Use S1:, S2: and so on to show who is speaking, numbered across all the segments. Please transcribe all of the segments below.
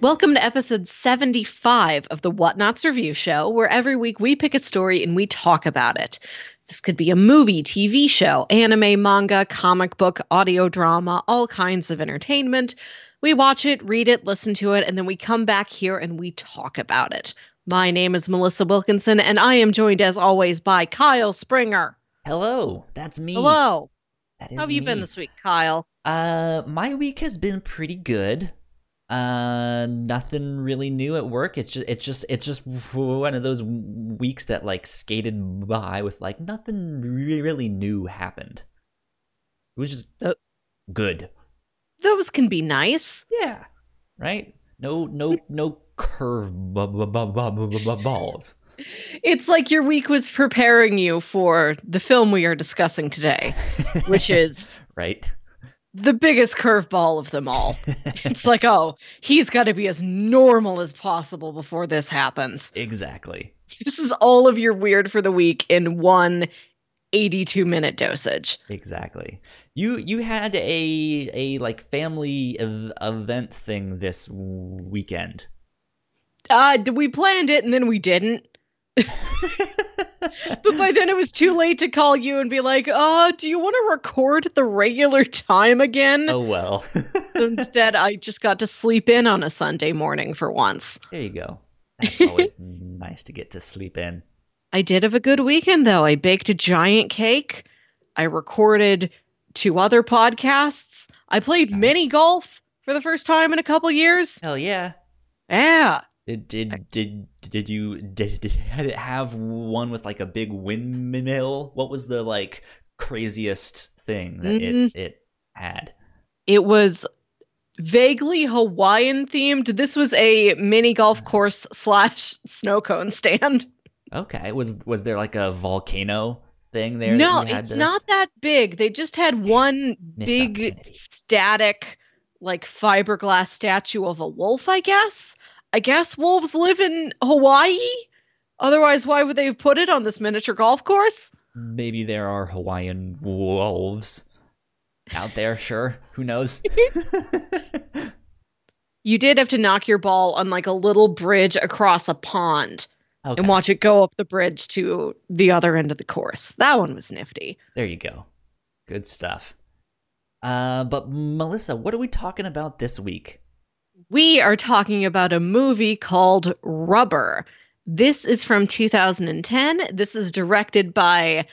S1: Welcome to episode 75 of the Whatnauts Review Show, where every week we pick a story and we talk about it. This could be a movie, TV show, anime, manga, comic book, audio drama, all kinds of entertainment. We watch it, read it, listen to it, and then we come back here and we talk about it. My name is Melissa Wilkinson, and I am joined as always by Kyle Springer.
S2: Hello, that's me.
S1: Hello.
S2: That is
S1: How have you been this week, Kyle?
S2: Uh, my week has been pretty good. Uh, nothing really new at work. It's just, it's just, it's just one of those weeks that like skated by with like nothing really new happened. It was just
S1: Uh,
S2: good.
S1: Those can be nice.
S2: Yeah. Right. No, no, no curve bu- bu- bu- balls.
S1: It's like your week was preparing you for the film we are discussing today, which is
S2: right.
S1: The biggest curveball of them all. It's like, oh, he's got to be as normal as possible before this happens.
S2: Exactly.
S1: This is all of your weird for the week in one 82 minute dosage.
S2: Exactly. You you had a a like family ev- event thing this weekend.
S1: Uh, we planned it and then we didn't. But by then it was too late to call you and be like, oh, do you want to record at the regular time again?
S2: oh well.
S1: So instead, I just got to sleep in on a Sunday morning for once.
S2: there you go. That's always nice to get to sleep in.
S1: I did have a good weekend, though. I baked a giant cake. I recorded two other podcasts. I played mini golf for the first time in a couple years.
S2: Hell yeah.
S1: Yeah.
S2: Did did did did you did, did it have one with like a big windmill? What was the like craziest thing that it mm-hmm. it had?
S1: It was vaguely Hawaiian themed. This was a mini golf mm. course slash snow cone stand.
S2: Okay. Was was there like a volcano thing there?
S1: No, it's
S2: to-
S1: not that big. They just had one big static, like fiberglass statue of a wolf, I guess. I guess wolves live in Hawaii. Otherwise, why would they have put it on this miniature golf course?
S2: Maybe there are Hawaiian wolves out there, sure. Who knows?
S1: You did have to knock your ball on like a little bridge across a pond
S2: okay.
S1: and watch it go up the bridge to the other end of the course. That one was nifty.
S2: There you go. Good stuff. Uh, but Melissa, what are we talking about this week?
S1: We are talking about a movie called Rubber. This is from 2010. This is directed by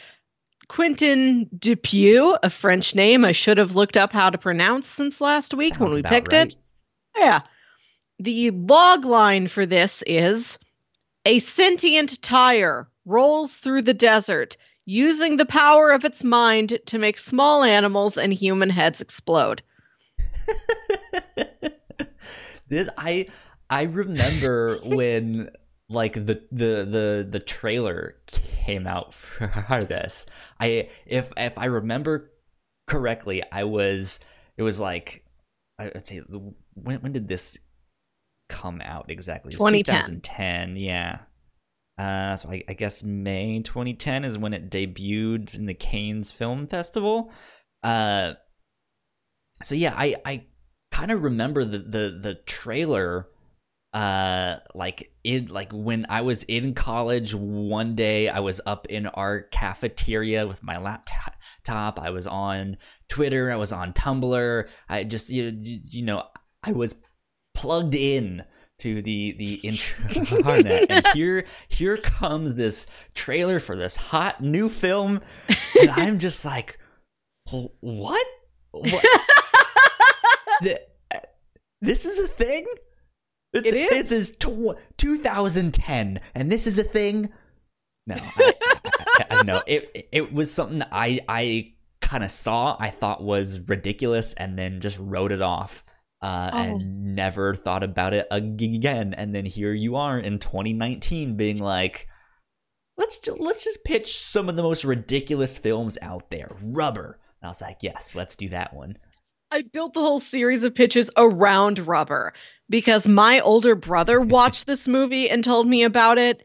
S1: Quentin Dupieux, a French name I should have looked up how to pronounce since last week when we picked
S2: right.
S1: it. Yeah. The log line for this is a sentient tire rolls through the desert using the power of its mind to make small animals and human heads explode.
S2: this I I remember when like the the the the trailer came out for this. I if if I remember correctly, I was it was like I would say when when did this come out exactly? It was
S1: 2010.
S2: 2010, yeah. Uh, so I, I guess May 2010 is when it debuted in the Cannes Film Festival. Uh, so yeah, I I kind of remember the the the trailer uh like in like when I was in college one day I was up in our cafeteria with my laptop I was on Twitter I was on Tumblr I just you, you know I was plugged in to the the internet. And here here comes this trailer for this hot new film and I'm just like what? What Th- this is a thing? It's-
S1: It is?
S2: this is tw- 2010 and this is a thing? No I, I, I know it it was something I I kind of saw I thought was ridiculous and then just wrote it off uh,
S1: Oh.
S2: and never thought about it again and then here you are in 2019 being like let's ju- let's just pitch some of the most ridiculous films out there. Rubber. And I was like yes let's do that one
S1: I built the whole series of pitches around rubber because my older brother watched this movie and told me about it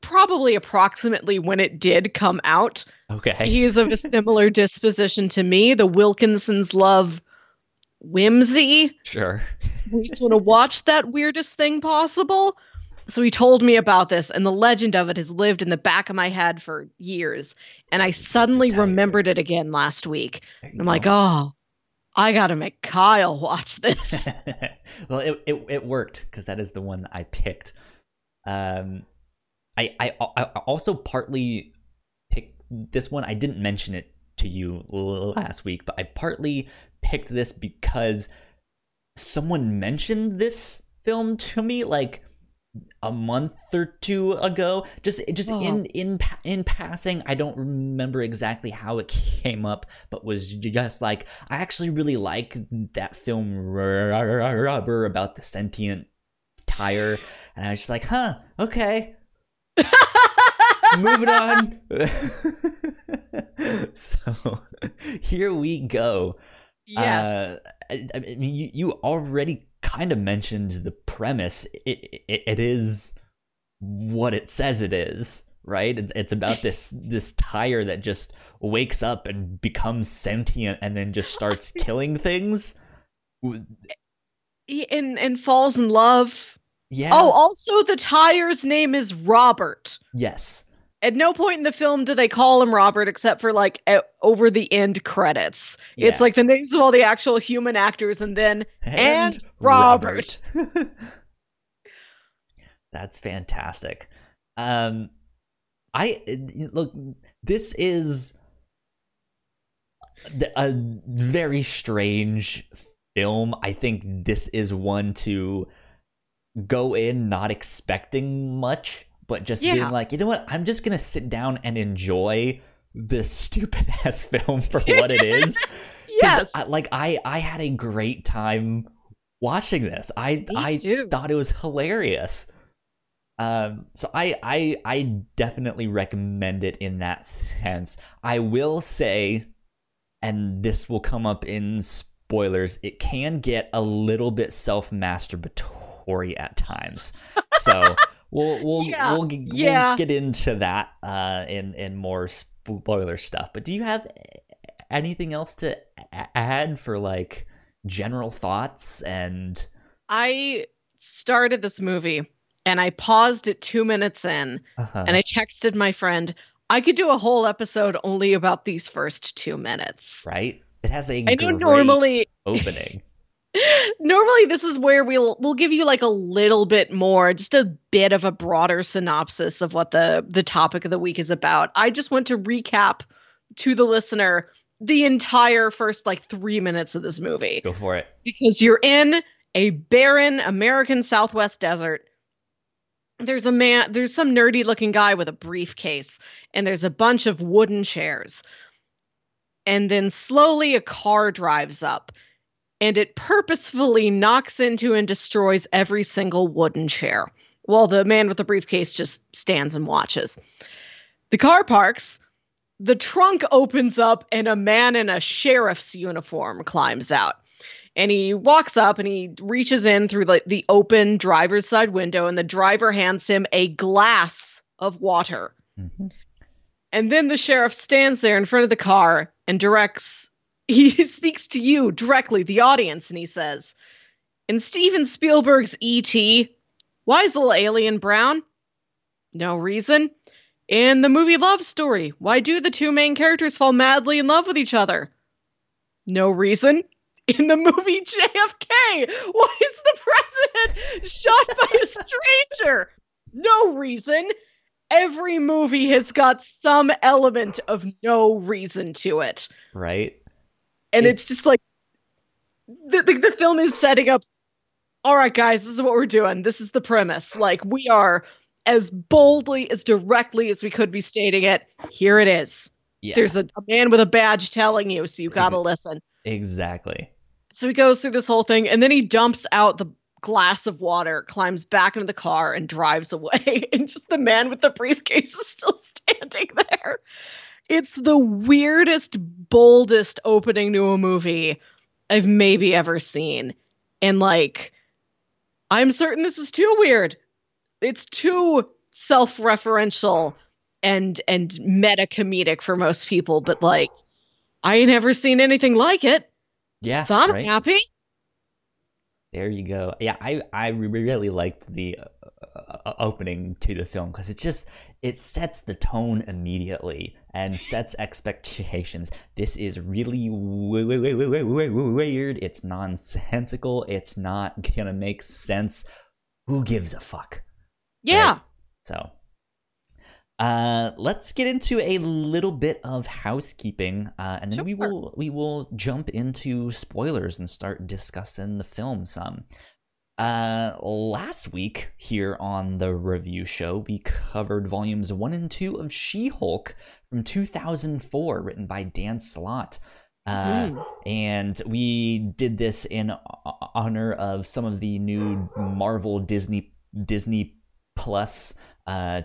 S1: probably approximately when it did come out.
S2: okay
S1: He is of a similar disposition to me. The Wilkinsons love whimsy.
S2: Sure.
S1: We just want to watch that weirdest thing possible. So he told me about this, and the legend of it has lived in the back of my head for years. And I suddenly remembered it again last week. I'm like, oh, I gotta make Kyle watch this.
S2: well, it, it it worked because that is the one I picked. Um, I, I I also partly picked this one. I didn't mention it to you last week, but I partly picked this because someone mentioned this film to me like a month or two ago just just
S1: Oh.
S2: in in in passing i don't remember exactly how it came up but was just like i actually really like that film rubber about the sentient tire and i was just like huh okay moving on so here we go
S1: yes.
S2: uh, I, I mean, you, you already kind of mentioned the premise. It, it it is what it says it is, right? It- It's about this this tire that just wakes up and becomes sentient and then just starts killing things.
S1: And and falls in love.
S2: Yeah.
S1: Oh, also the tire's name is Robert.
S2: yes.
S1: At no point in the film do they call him Robert except for like over the end credits. It's like the names of all the actual human actors and then and Robert.
S2: Robert. That's fantastic. Um, I look. This is a very strange film. I think this is one to go in not expecting much, but just
S1: Yeah.
S2: being like, you know what? I'm just gonna sit down and enjoy this stupid ass film for what it is.
S1: yes.
S2: I, like I I had a great time watching this. I
S1: Me
S2: I
S1: too.
S2: thought it was hilarious. Um so I I I definitely recommend it in that sense. I will say and this will come up in spoilers, it can get a little bit self-masturbatory at times. So we'll we'll
S1: Yeah,
S2: we'll,
S1: yeah.
S2: we'll get into that uh in in more spoiler stuff. But do you have anything else to add for like general thoughts and
S1: I started this movie and I paused at two minutes in
S2: uh
S1: and I texted my friend, I could do a whole episode only about these first two minutes.
S2: right? It has a
S1: I know normally
S2: opening.
S1: normally this is where we'll we'll give you like a little bit more just a bit of a broader synopsis of what the the topic of the week is about. I just want to recap to the listener the entire first like 3 minutes of this movie.
S2: Go for it.
S1: because you're in a barren american southwest desert. There's a man there's some nerdy looking guy with a briefcase and there's a bunch of wooden chairs. And then slowly a car drives up and it purposefully knocks into and destroys every single wooden chair while the man with the briefcase just stands and watches. The car parks the trunk opens up and a man in a sheriff's uniform climbs out. And he walks up and he reaches in through the, the open driver's side window and the driver hands him a glass of water.
S2: Mhm.
S1: and then the sheriff stands there in front of the car and directs he speaks to you directly the audience and he says in steven spielberg's et why is little alien brown no reason in the movie love story why do the two main characters fall madly in love with each other no reason in the movie JFK. Why is the president shot by a stranger? No reason. Every movie has got some element of no reason to it.
S2: Right?
S1: And
S2: It's-
S1: it's, just like the, the, the film is setting up all right, guys, this is what we're doing. This is the premise. Like, we are as boldly, as directly as we could be stating it. Here it is.
S2: Yeah.
S1: There's a, a man with a badge telling you, so you gotta mm-hmm. listen.
S2: exactly.
S1: So he goes through this whole thing and then he dumps out the glass of water, climbs back into the car, and drives away. And just the man with the briefcase is still standing there. It's the weirdest, boldest opening to a movie I've maybe ever seen. And like, I'm certain this is too weird. It's too self-referential and and meta comedic for most people, but like I ain't never seen anything like it.
S2: Yeah.
S1: So I'm
S2: right?
S1: happy.
S2: There you go. Yeah, I I really liked the uh, uh, opening to the film because it just it sets the tone immediately and sets expectations. This is really weird. It's nonsensical. It's not gonna make sense. Who gives a fuck?
S1: Yeah. Right?
S2: So uh, let's get into a little bit of housekeeping, uh, and then sure. we will we will jump into spoilers and start discussing the film some. Uh, last week here on the review show, we covered volumes one and two of She-Hulk from 2004, written by Dan Slott. Uh, mm. And we did this in honor of some of the new Marvel Disney Disney Plus uh,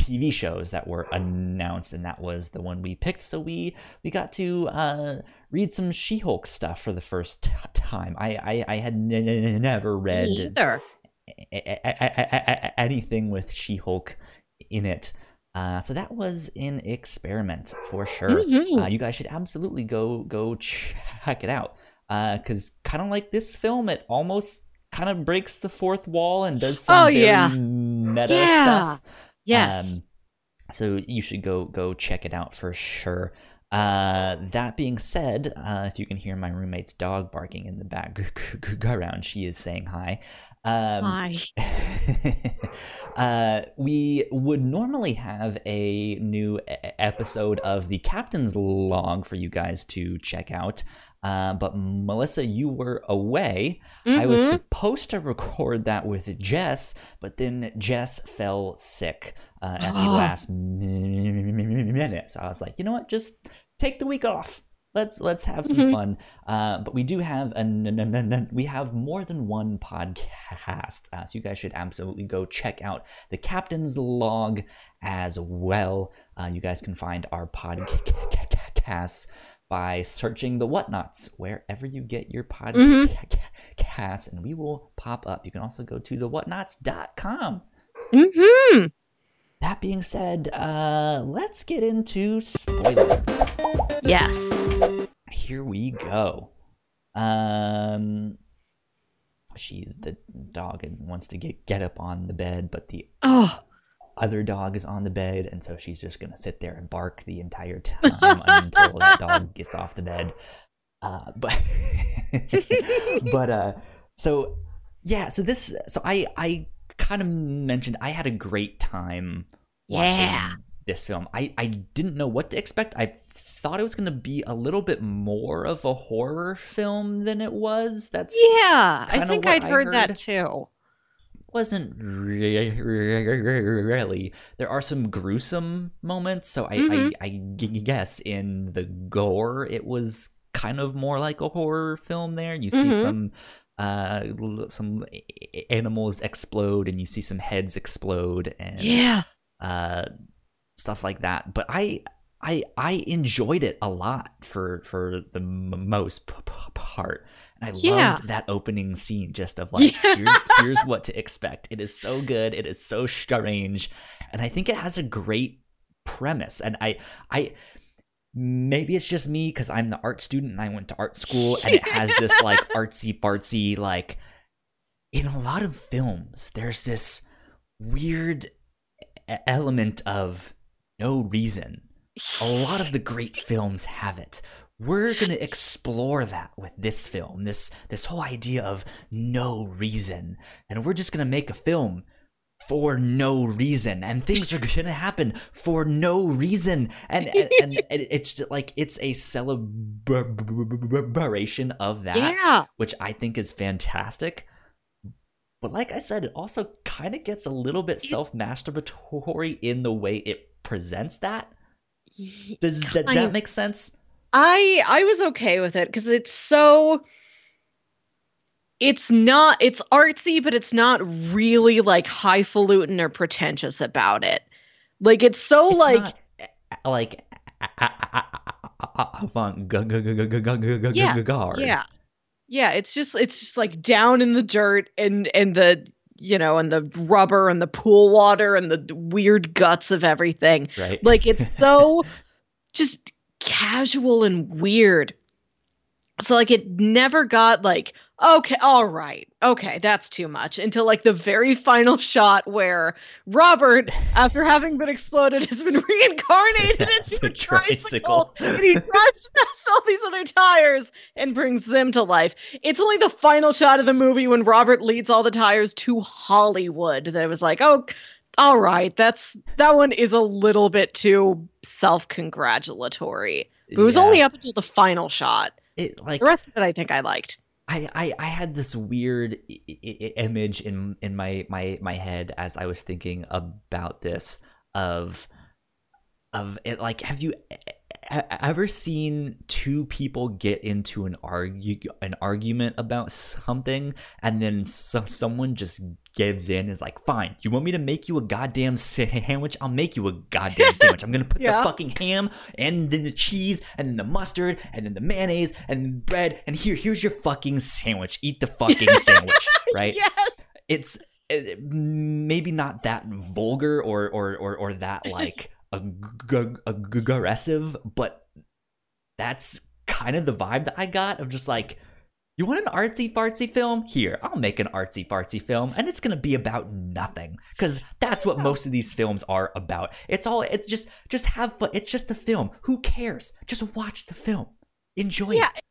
S2: TV shows that were announced, and that was the one we picked. So we we got to uh, read some She-Hulk stuff for the first t- time. I I, I had n- n- never read
S1: either
S2: anything with She-Hulk in it. Uh, so that was an experiment for sure. Mm-hmm. Uh, you guys should absolutely go go check it out because uh, kind of like this film, it almost kind of breaks the fourth wall and does some oh, very yeah. meta yeah. stuff.
S1: Yes. Um,
S2: so you should go go check it out for sure. Uh, that being said, uh, if you can hear my roommate's dog barking in the background, she is saying hi.
S1: Um, hi.
S2: uh, we would normally have a new episode of the Captain's Log for you guys to check out. Uh, but Melissa, you were away. Mm-hmm. I was mm-hmm. supposed to record that with Jess, but then Jess fell sick uh, at the last minute. So I was like, you know what? Just take the week off. Let's let's have some mm-hmm. fun. Uh, but we do have a we have more than one podcast, uh, so you guys should absolutely go check out the Captain's Log as well. Uh, you guys can find our podcasts by searching the whatnauts wherever you get your podcast, mm-hmm. and we will pop up. You can also go to thewhatnauts.com.
S1: Mm-hmm.
S2: That being said, uh, let's get into spoilers.
S1: Yes.
S2: Here we go. Um, she's the dog and wants to get get up on the bed, but the
S1: oh
S2: other dog is on the bed, and so she's just gonna sit there and bark the entire time until that dog gets off the bed. Uh, but but uh, so yeah, so this so I I kind of mentioned I had a great time watching yeah. this film. I I didn't know what to expect. I thought it was going to be a little bit more of a horror film than it was. That's
S1: yeah, I think I'd heard, heard that too
S2: wasn't really. There are some gruesome moments, so I, mm-hmm. I, I guess in the gore, it was kind of more like a horror film. There, you see mm-hmm. some uh some animals explode, and you see some heads explode, and
S1: yeah,
S2: uh, stuff like that. But I I I enjoyed it a lot for for the m- most p- p- part. And I yeah. loved that opening scene just of like yeah. here's here's what to expect. It is so good. It is so strange. And I think it has a great premise. And I I maybe it's just me cuz I'm the art student and I went to art school and it has this like artsy fartsy like in a lot of films there's this weird element of no reason a lot of the great films have it. We're going to explore that with this film. This this whole idea of no reason. And we're just going to make a film for no reason and things are going to happen for no reason and and, and, it's just like it's a celebration of that
S1: yeah.
S2: which i think is fantastic but like i said it also kind of gets a little bit self-masturbatory in the way it presents that does that, that make sense?
S1: I I was okay with it because it's so it's not it's artsy, but it's not really like highfalutin or pretentious about it. Like it's so it's like
S2: like avant garde.
S1: Yeah. Yeah, it's just it's just like down in the dirt and and the you know, and the rubber and the pool water and the weird guts of everything.
S2: Right.
S1: Like it's so just casual and weird. So like it never got like, okay, all right. Okay, that's too much. Until like the very final shot where Robert, after having been exploded, has been reincarnated
S2: Yeah,
S1: into a tricycle.
S2: tricycle.
S1: and he drives past all these other tires and brings them to life. It's only the final shot of the movie when Robert leads all the tires to Hollywood that it was like, oh, all right, that's that one is a little bit too self-congratulatory. But it was
S2: Yeah.
S1: only up until the final shot.
S2: it like
S1: The rest of it, I think I liked.
S2: I, I, I had this weird I- I- image in in my, my my head as I was thinking about this of of it like have you ever seen two people get into an argue an argument about something and then so, someone just gives in is like fine you want me to make you a goddamn sandwich i'll make you a goddamn sandwich i'm gonna put
S1: Yeah.
S2: the fucking ham and then the cheese and then the mustard and then the mayonnaise and the bread and here here's your fucking sandwich eat the fucking sandwich right
S1: Yes.
S2: it's uh, maybe not that vulgar or or or, or that like ag- ag- aggressive but that's kind of the vibe that i got of just like you want an artsy fartsy film? Here i'll make an artsy fartsy film and it's gonna be about nothing because that's what most of these films are about. It's all it's just just have fun it's just a film. Who cares? Just watch the film. Enjoy
S1: Yeah.
S2: it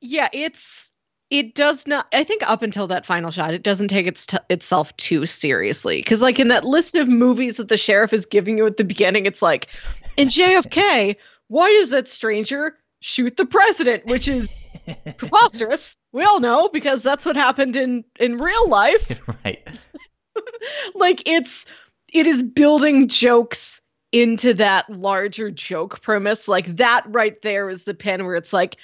S1: Yeah, it's it does not I think up until that final shot it doesn't take its t- itself too seriously. Cuz like in that list of movies that the sheriff is giving you at the beginning it's like in JFK why does that stranger shoot the president? Which is preposterous. We all know because that's what happened in in real life.
S2: Right.
S1: Like it's it is building jokes into that larger joke premise. Like that right there is the pen where it's like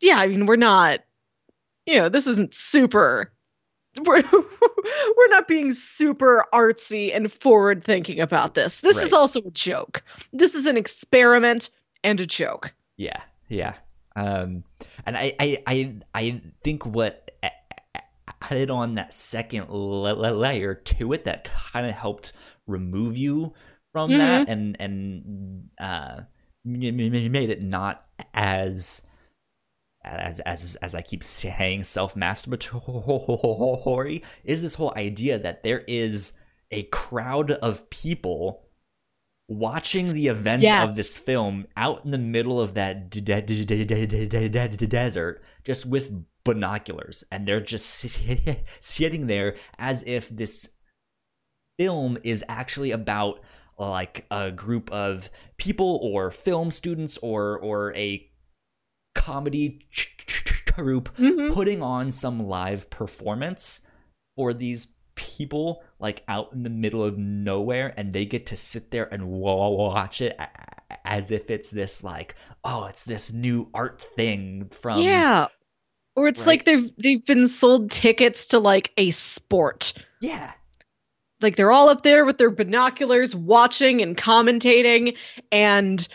S1: yeah i mean we're not you know this isn't super we're, we're not being super artsy and forward thinking about this. This is also a joke. This is an experiment and a joke.
S2: Yeah, yeah. Um, and I, I, I, I think what added on that second la- la- layer to it that kind of helped remove you from that and and uh made it not as as as as I keep saying, self-masturbatory is this whole idea that there is a crowd of people watching the events
S1: yes.
S2: of this film out in the middle of that desert just with binoculars and they're just sitting there as if this film is actually about like a group of people or film students or or a comedy troupe
S1: Mhm.
S2: putting on some live performance for these people like out in the middle of nowhere and they get to sit there and watch it as if it's this like oh it's this new art thing from
S1: yeah or it's
S2: Right.
S1: like they've they've been sold tickets to like a sport
S2: yeah
S1: like they're all up there with their binoculars watching and commentating and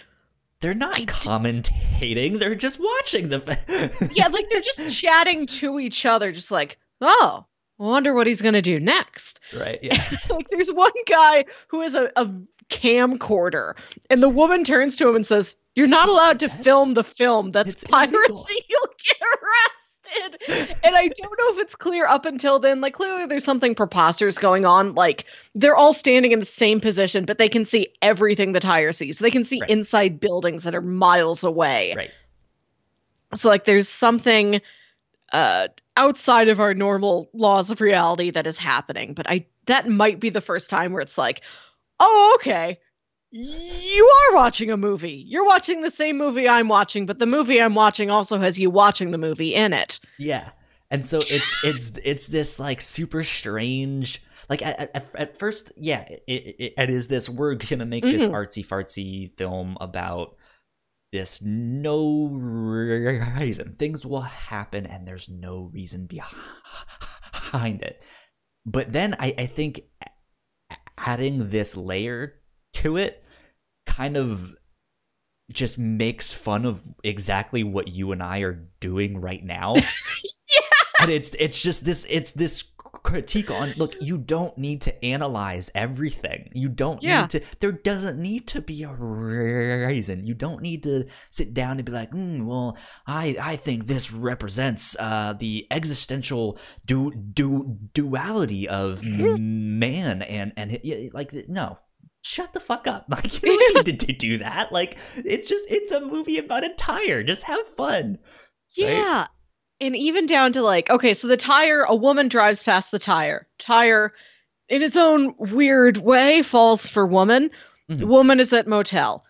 S2: they're not
S1: I d-
S2: commentating. They're just watching the fi-
S1: yeah like they're just chatting to each other just like oh I wonder what he's gonna do next.
S2: Right yeah.
S1: Like there's one guy who is a, a camcorder and the woman turns to him and says you're not allowed to film the film. That's
S2: It's
S1: piracy
S2: illegal."
S1: you'll get arrested and i don't know if it's clear up until then like clearly there's something preposterous going on like they're all standing in the same position but they can see everything the tire sees. They can see
S2: Right.
S1: inside buildings that are miles away.
S2: Right.
S1: So like there's something uh outside of our normal laws of reality that is happening but i that might be the first time where it's like oh okay you are watching a movie you're watching the same movie i'm watching but the movie i'm watching also has you watching the movie in it
S2: Yeah. And so it's it's it's this like super strange like at, at, at first yeah it, it, it is this we're gonna make this
S1: Mhm.
S2: artsy fartsy film about this no reason things will happen and there's no reason behind it but then I, I think adding this layer to it kind of just makes fun of exactly what you and I are doing right now.
S1: yeah
S2: and it's it's just this it's this critique on look you don't need to analyze everything you don't
S1: Yeah.
S2: need to there doesn't need to be a reason you don't need to sit down and be like mm, well i i think this represents uh the existential du- du- duality of man and and like no shut the fuck up like you don't need to do that like it's just it's a movie about a tire just have fun Right?
S1: Yeah. And even down to like, okay, so the tire, a woman drives past the tire. Tire, in its own weird way, falls for woman.
S2: Mhm.
S1: Woman is at motel.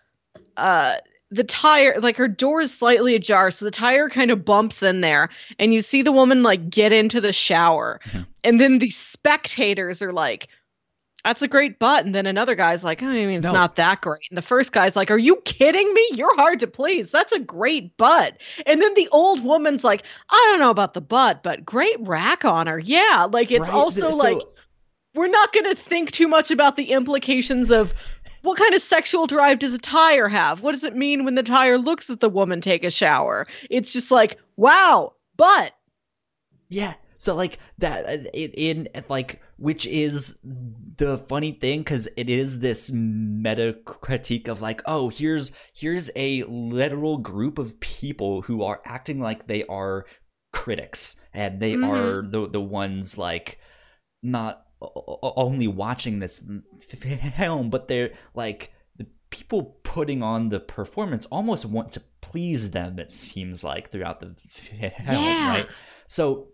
S1: Uh, the tire, like her door is slightly ajar, so the tire kind of bumps in there, and you see the woman like get into the shower.
S2: Mhm.
S1: And then the spectators are like, that's a great butt. And then another guy's like, I mean, it's
S2: No.
S1: not that great. And the first guy's like, Are you kidding me? You're hard to please. That's a great butt. And then the old woman's like, I don't know about the butt, but great rack on her. Yeah. Like it's
S2: Right?
S1: also
S2: So-
S1: like, we're not going to think too much about the implications of what kind of sexual drive does a tire have? What does it mean when the tire looks at the woman take a shower? It's just like, wow, butt.
S2: Yeah. So like that uh, in like which is the funny thing cuz it is this meta critique of like oh here's here's a literal group of people who are acting like they are critics and they
S1: Mhm.
S2: are the the ones like not only watching this film but they're like the people putting on the performance almost want to please them it seems like throughout the film
S1: Yeah.
S2: right so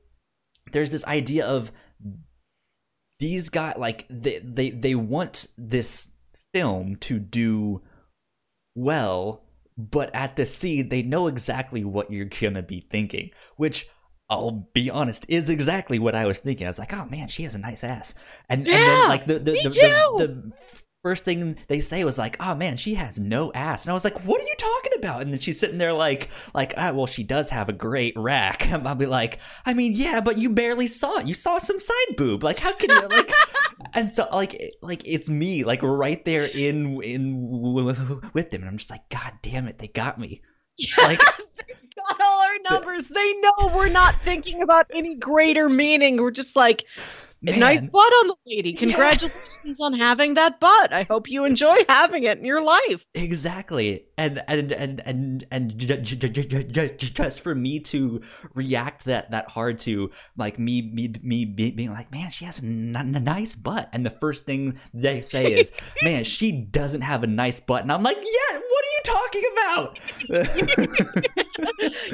S2: there's this idea of these guys like they, they they want this film to do well but at the scene they know exactly what you're gonna be thinking which I'll be honest, is exactly what I was thinking. I was like, "Oh man, she has a nice ass," and, and then like the the the, the, the first thing they say was like, "Oh man, she has no ass," and I was like, "What are you talking about?" And then she's sitting there like, like, ah, well, she does have a great rack. And I'll be like, I mean, yeah, but you barely saw it. You saw some side boob. Like, how can you like? and so like like it's me like right there in in with them, and I'm just like, God damn it, they got me. Like,
S1: got all our numbers. They know we're not thinking about any greater meaning. We're just like,
S2: man,
S1: nice butt on the lady. Congratulations on having that butt. I hope you enjoy having it in your life.
S2: Exactly, and and and and and just for me to react that that hard to like me me me be- being like, man, she has a n- nice butt, and the first thing they say is, man, she doesn't have a nice butt, and I'm like, yeah, what are you talking about?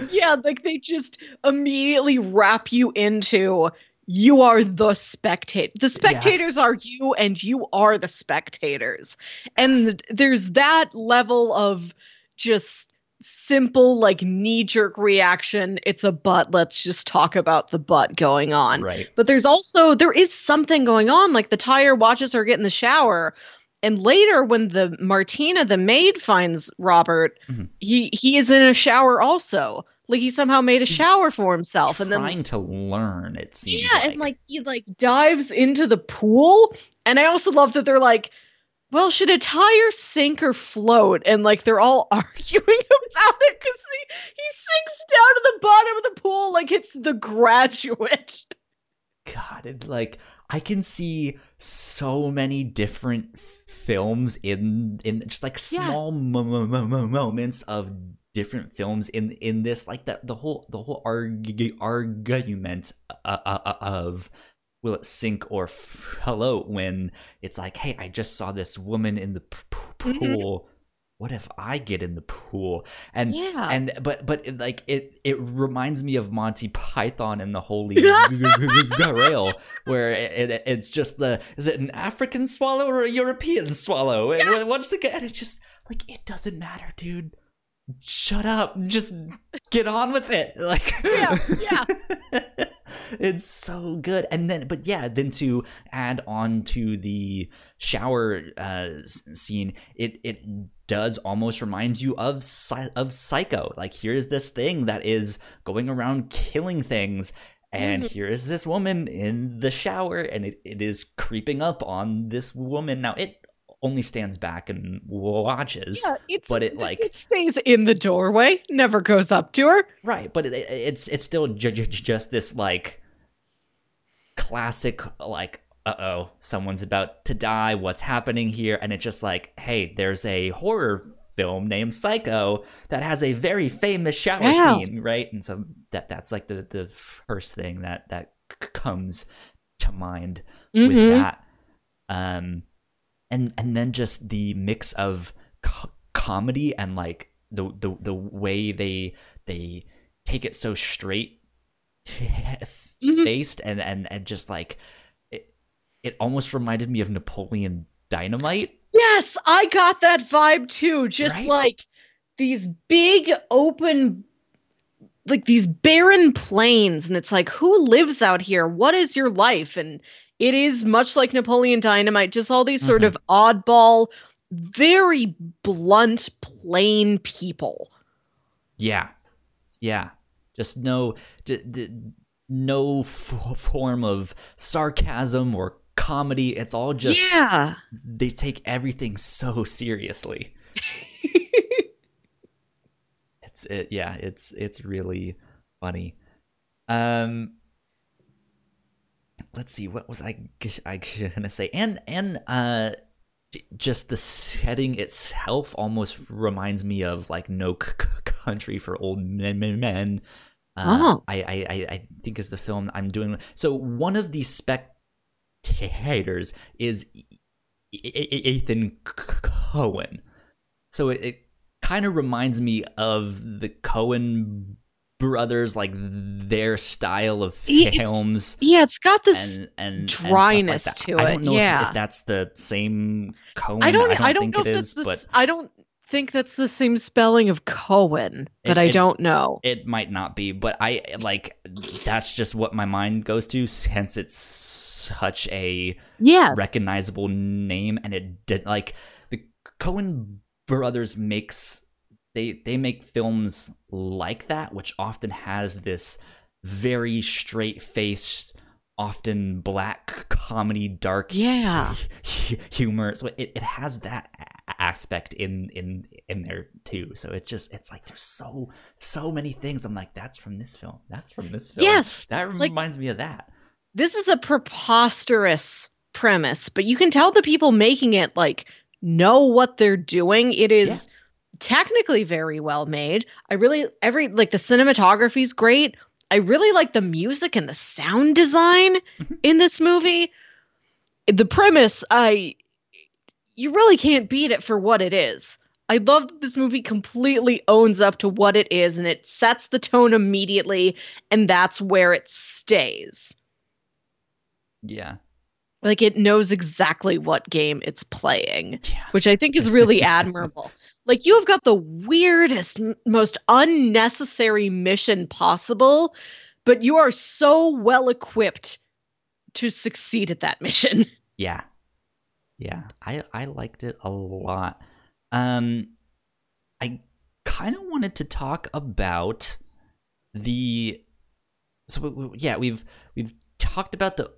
S1: yeah, like they just immediately wrap you into you are the spectator. The spectators are you, and you are the spectators. And there's that level of just simple, like knee jerk reaction. It's a butt. Let's just talk about the butt going on.
S2: right,
S1: But there's also there is something going on. Like the tire watches her get in the shower, and later when the Martina, the maid, finds Robert,
S2: Mhm.
S1: he he is in a shower also. Like he somehow made a
S2: He's
S1: shower for himself, and then
S2: trying to learn. It seems.
S1: yeah, and like he like dives into the pool. And I also love that they're like. Well, should a tire sink or float? And like they're all arguing about it because he, he sinks down to the bottom of the pool like it's the graduate.
S2: God, it, like I can see so many different films in in just like small mo- mo- mo- mo- moments of different films in in this like that the whole the whole arg- argument uh, uh, uh, of will it sink or float when it's like hey I just saw this woman in the p- p-
S1: Mhm.
S2: pool what if I get in the pool and
S1: Yeah.
S2: and but but it, like it it reminds me of Monty Python and the Holy Grail, where it, it, it's just the is it an African swallow or a European swallow? And
S1: Yes!
S2: Once again, it's just like it doesn't matter, dude. Shut up, just get on with it. Like
S1: Yeah, yeah.
S2: it's so good. And then, but yeah, then to add on to the shower uh, scene, it it does almost remind you of of Psycho. Like here's this thing that is going around killing things. And
S1: Mhm.
S2: here is this woman in the shower, and it, it is creeping up on this woman. Now, it only stands back and watches.
S1: Yeah, it's
S2: but it, like-
S1: it stays in the doorway, never goes up to her.
S2: Right, but it, it's it's still j- j- just this like classic like uh-oh someone's about to die what's happening here and it's just like hey there's a horror film named psycho that has a very famous shower
S1: Yeah.
S2: scene right and so that that's like the the first thing that that c- comes to mind with
S1: Mhm.
S2: that um and and then just the mix of co- comedy and like the the the way they they take it so straight
S1: Mhm.
S2: faced and and and just like it it almost reminded me of Napoleon Dynamite
S1: Yes, I got that vibe too. Just
S2: Right?
S1: like these big open like these barren plains and it's like who lives out here? What is your life? And it is much like Napoleon Dynamite, just all these sort
S2: Mhm.
S1: of oddball, very blunt, plain people.
S2: yeah yeah just no d- d- no f- form of sarcasm or comedy it's all just
S1: yeah.
S2: they take everything so seriously it's it yeah it's it's really funny um let's see what was I gonna say and and uh just the setting itself almost reminds me of like no C- country for old men, men. Uh,
S1: Oh.
S2: I, I I- I think is the film i'm doing so one of the spectators is ethan cohen so it, it kind of reminds me of the coen brothers like their style of
S1: Yeah, it's-
S2: films
S1: Yeah, it's got this
S2: and and and
S1: dryness
S2: like that.
S1: to
S2: I don't know if-
S1: yeah.
S2: if, that's the same Cohen.
S1: I don't I don't,
S2: think
S1: know
S2: it
S1: if
S2: is,
S1: that's the,
S2: but
S1: I don't think that's the same spelling of Cohen, but
S2: It-
S1: I
S2: it-
S1: don't know.
S2: it might not be. But I like that's just what my mind goes to since it's such a
S1: Yes.
S2: recognizable name, and it did like the Cohen brothers makes they they make films like that, which often has this very straight faced. Often black comedy, dark
S1: Yeah.
S2: humor. So it, it has that aspect in in in there too. So it just it's like there's so so many things. I'm like that's from this film. That's from this film.
S1: Yes,
S2: that
S1: like-
S2: reminds me of that.
S1: This is a preposterous premise, but you can tell the people making it like know what they're doing. It is technically very well made. I really every like the cinematography is great. I really like the music and the sound design
S2: Mhm.
S1: in this movie. The premise, I you really can't beat it for what it is. I love that this movie completely owns up to what it is and it sets the tone immediately and that's where it stays.
S2: Yeah.
S1: Like it knows exactly what game it's playing,
S2: Yeah.
S1: which I think is really admirable. Like you have got the weirdest, most unnecessary mission possible, but you are so well equipped to succeed at that mission.
S2: Yeah. Yeah. I I liked it a lot. Um I kind of wanted to talk about the so yeah, we've we've talked about the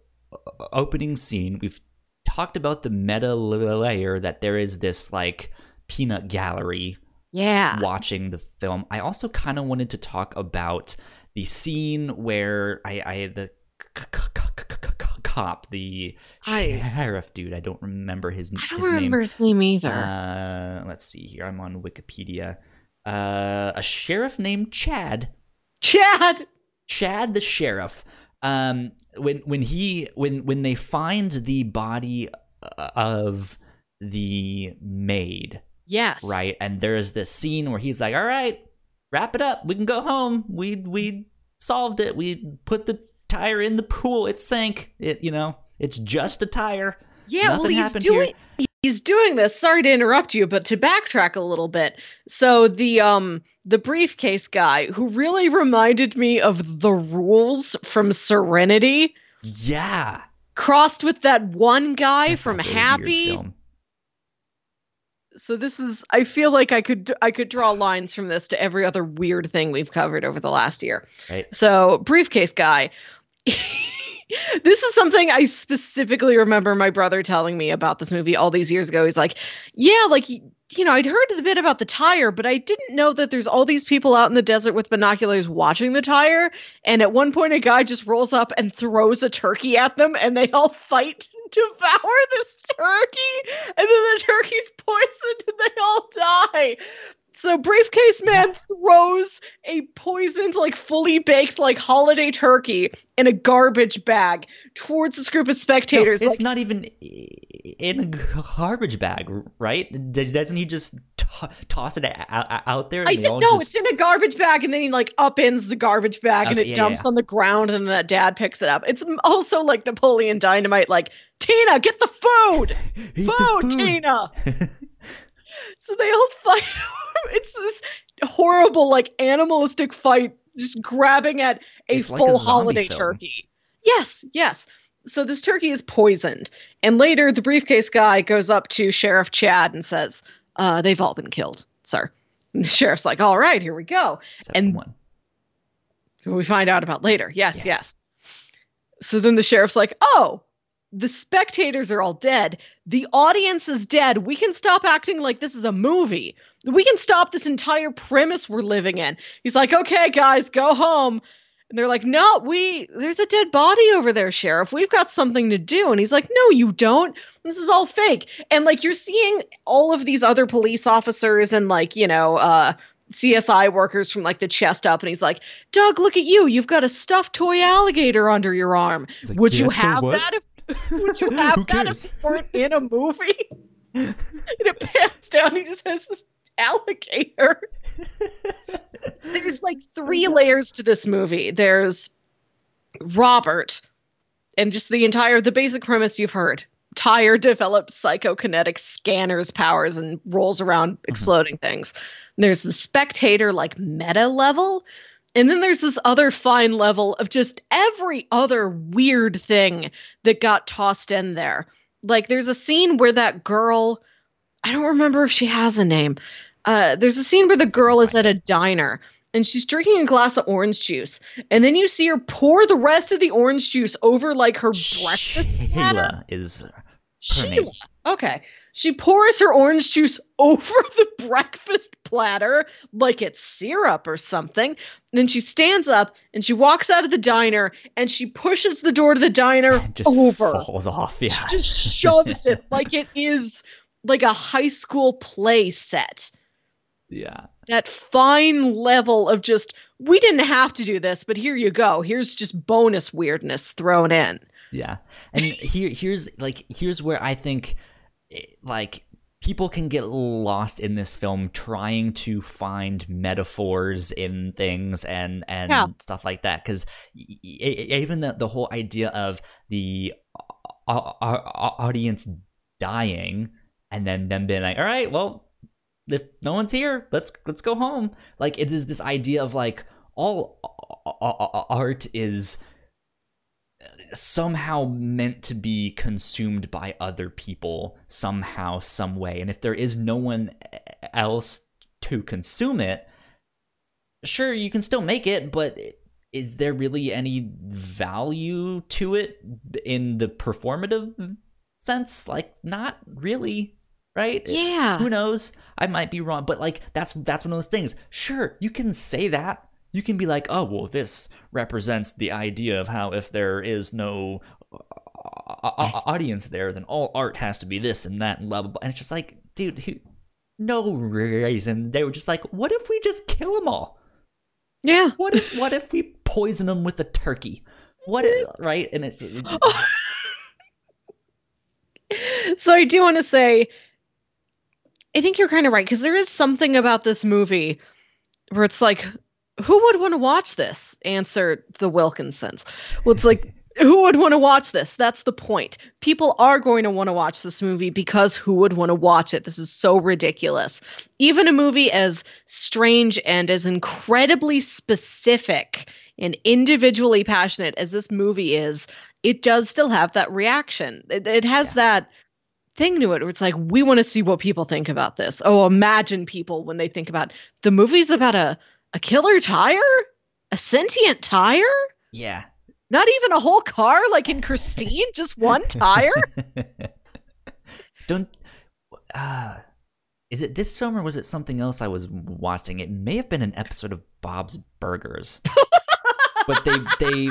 S2: opening scene. We've talked about the meta layer that there is this like peanut gallery
S1: Yeah.
S2: watching the film. I also kind of wanted to talk about the scene where I, I the c- c- c- c- c- cop, the
S1: I-
S2: sheriff dude. I don't remember his,
S1: I don't
S2: his
S1: remember
S2: name.
S1: his name either.
S2: Uh, let's see here. I'm on Wikipedia. Uh, a sheriff named Chad.
S1: Chad.
S2: Chad the sheriff. Um, when when he when when they find the body uh, of the maid,
S1: Yes.
S2: right? And there's this scene where he's like, "All right, wrap it up. We can go home. We we solved it. We put the tire in the pool. It sank. It you know, it's just a tire.
S1: Yeah, well, he's doing he's doing this. Sorry to interrupt you, but to backtrack a little bit. So the um the briefcase guy who really reminded me of the rules from Serenity
S2: Yeah,
S1: crossed with that one guy from
S2: also a weird
S1: Happy. So this is I feel like I could I could draw lines from this to every other weird thing we've covered over the last year.
S2: Right.
S1: So briefcase guy this is something I specifically remember my brother telling me about this movie all these years ago. He's like, "Yeah, like you know, I'd heard the bit about the tire, but I didn't know that there's all these people out in the desert with binoculars watching the tire. And at one point, a guy just rolls up and throws a turkey at them, and they all fight devour this turkey. And then the turkey's poisoned, and they all die. So briefcase man throws a poisoned, like fully baked, like holiday turkey in a garbage bag towards this group of spectators.
S2: No, it's
S1: like,
S2: not even in a garbage bag, right? Doesn't he just t- toss it out, out there?
S1: I think no, just... it's in a garbage bag, and then he like upends the garbage bag, and it yeah, dumps yeah. on the ground, and then that dad picks it up. It's also like Napoleon Dynamite, like Tina, get the food, food, the food, Tina. so they all fight. it's this horrible, like animalistic fight, just grabbing at a it's full like a holiday film. turkey. Yes, yes. So this turkey is poisoned, and later the briefcase guy goes up to Sheriff Chad and says, uh, "They've all been killed, sir." And the sheriff's like, "All right, here we go."
S2: Except
S1: and
S2: one.
S1: We find out about later. Yes, yeah. yes. So then the sheriff's like, "Oh, the spectators are all dead. The audience is dead. We can stop acting like this is a movie. We can stop this entire premise we're living in. He's like, okay, guys, go home. And they're like, no, we, there's a dead body over there, Sheriff. We've got something to do. And he's like, no, you don't. This is all fake. And like, you're seeing all of these other police officers and like, you know, uh, CSI workers from like the chest up, and he's like, "Doug, look at you! You've got a stuffed toy alligator under your arm. Like, Would you have that if would you have that you in a movie? and it pans down. He just has this alligator. There's like three layers to this movie. There's Robert, and just the entire the basic premise you've heard. Tire develops psychokinetic scanners powers and rolls around mm-hmm. exploding mm-hmm. things. there's the spectator like meta level and then there's this other fine level of just every other weird thing that got tossed in there. Like there's a scene where that girl, I don't remember if she has a name. Uh, there's a scene where the girl is at a diner and she's drinking a glass of orange juice, and then you see her pour the rest of the orange juice over like her breakfast.
S2: Sheila is
S1: Sheila. Name. Okay. She pours her orange juice over the breakfast platter like it's syrup or something. And then she stands up and she walks out of the diner and she pushes the door to the diner over.
S2: just
S1: over.
S2: Falls off. Yeah.
S1: She just shoves it like it is like a high school play set.
S2: Yeah.
S1: That fine level of just we didn't have to do this, but here you go. Here's just bonus weirdness thrown in.
S2: Yeah. And here here's like here's where I think like people can get lost in this film trying to find metaphors in things and and yeah. stuff like that because even the, the whole idea of the uh, uh, uh, audience dying and then them being like all right well if no one's here let's let's go home like it is this idea of like all art is somehow meant to be consumed by other people somehow some way. And if there is no one else to consume it sure you can still make it but is there really any value to it in the performative sense? Like not really right?
S1: Yeah.
S2: Who knows? I might be wrong but like that's that's one of those things. Sure you can say that you can be like, oh, well, this represents the idea of how if there is no uh, uh, uh, uh, audience there, then all art has to be this and that and blah blah blah. And it's just like, dude, no reason. They were just like, what if we just kill them all?
S1: Yeah.
S2: What if what if we poison them with a turkey? What if, right? And it's. It,
S1: so I do want to say, I think you're kind of right because there is something about this movie where it's like who would want to watch this? Answer the Wilkinsons. Well, it's like, who would want to watch this? That's the point. People are going to want to watch this movie because who would want to watch it? This is so ridiculous. Even a movie as strange and as incredibly specific and individually passionate as this movie is, it does still have that reaction. It, it has yeah. that thing to it where it's like, we want to see what people think about this. Oh, imagine people when they think about the movie's about a a killer tire? A sentient tire?
S2: Yeah.
S1: Not even a whole car like in Christine, just one tire?
S2: Don't uh is it this film or was it something else I was watching? It may have been an episode of Bob's Burgers. but they they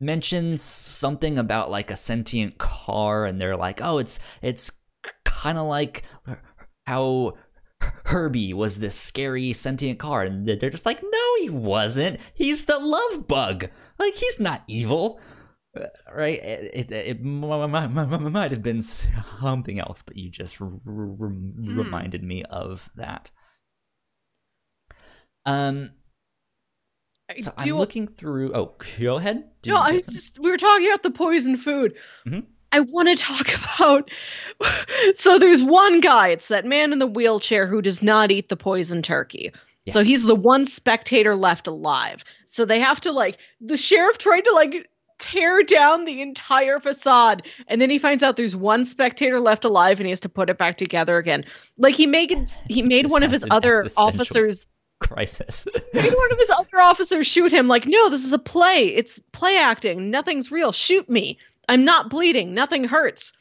S2: mention something about like a sentient car and they're like, "Oh, it's it's kind of like how Herbie was this scary sentient car." And they're just like, "No, he wasn't. He's the love bug. Like he's not evil." Uh, right? It, it, it might have been something else, but you just r- r- hmm. reminded me of that. Um, so I'm looking through. Oh, go ahead.
S1: Did no, I was just. We were talking about the poison food. Mm-hmm. I want to talk about. so there's one guy. It's that man in the wheelchair who does not eat the poison turkey. Yeah. So he's the one spectator left alive. So they have to like the sheriff tried to like tear down the entire facade and then he finds out there's one spectator left alive and he has to put it back together again like he made he made one of his other officers
S2: crisis
S1: made one of his other officers shoot him like no this is a play it's play acting nothing's real shoot me i'm not bleeding nothing hurts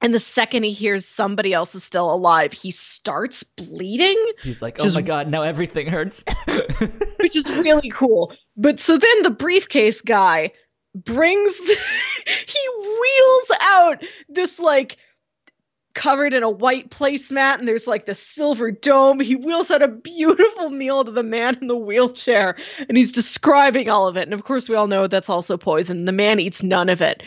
S1: and the second he hears somebody else is still alive, he starts bleeding.
S2: He's like, "Oh my god, now everything hurts,"
S1: which is really cool. But so then the briefcase guy brings the, he wheels out this like covered in a white placemat and there's like the silver dome. He wheels out a beautiful meal to the man in the wheelchair and he's describing all of it. And of course we all know that's also poison. The man eats none of it.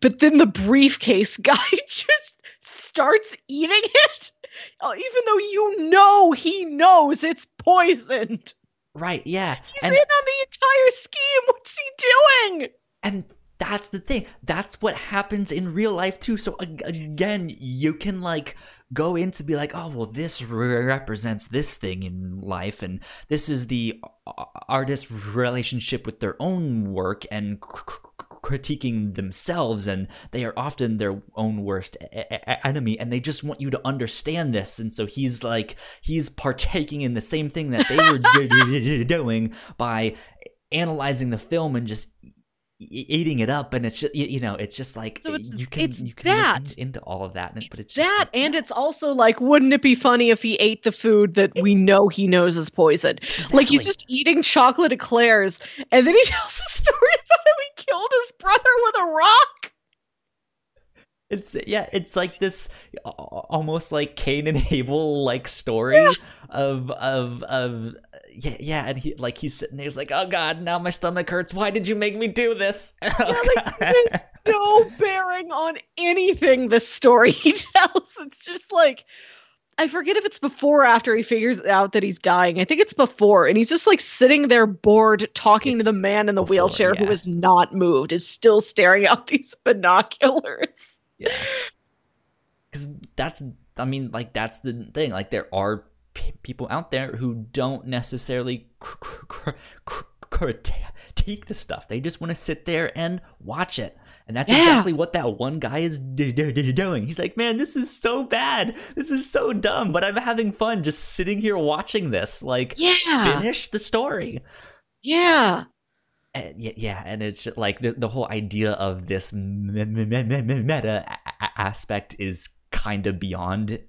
S1: But then the briefcase guy just starts eating it uh, even though you know he knows it's poisoned.
S2: Right yeah.
S1: He's and- in on the entire scheme. What's he doing?
S2: And that's the thing. That's what happens in real life too. So again, you can like go in to be like, oh, well, this represents this thing in life, and this is the uh, artist's relationship with their own work and critiquing themselves, and they are often their own worst enemy, and they just want you to understand this. And so he's like, he's partaking in the same thing that they were doing by analyzing the film and just eating it up and it's just you know it's just like so it's, you can it's you can that. In, into all of that
S1: it's
S2: but it's
S1: that
S2: like,
S1: and it's also like wouldn't it be funny if he ate the food that we know he knows is poison exactly. like he's just eating chocolate eclairs and then he tells the story about how he killed his brother with a rock
S2: it's yeah, it's like this almost like Cain and Abel like story yeah. of of of yeah yeah, and he like he's sitting there, he's like, oh god, now my stomach hurts. Why did you make me do this?
S1: Oh, yeah, like there's no bearing on anything the story he tells. It's just like I forget if it's before or after he figures out that he's dying. I think it's before, and he's just like sitting there bored, talking it's to the man in the before, wheelchair yeah. who is not moved, is still staring out these binoculars.
S2: Yeah. Because that's, I mean, like, that's the thing. Like, there are people out there who don't necessarily critique the stuff. They just want to sit there and watch it. And that's yeah. exactly what that one guy is doing. He's like, man, this is so bad. This is so dumb, but I'm having fun just sitting here watching this. Like,
S1: yeah.
S2: finish the story.
S1: Yeah.
S2: Eh, and, yeah, and it's just like the, the whole idea of this meta aspect is kind of beyond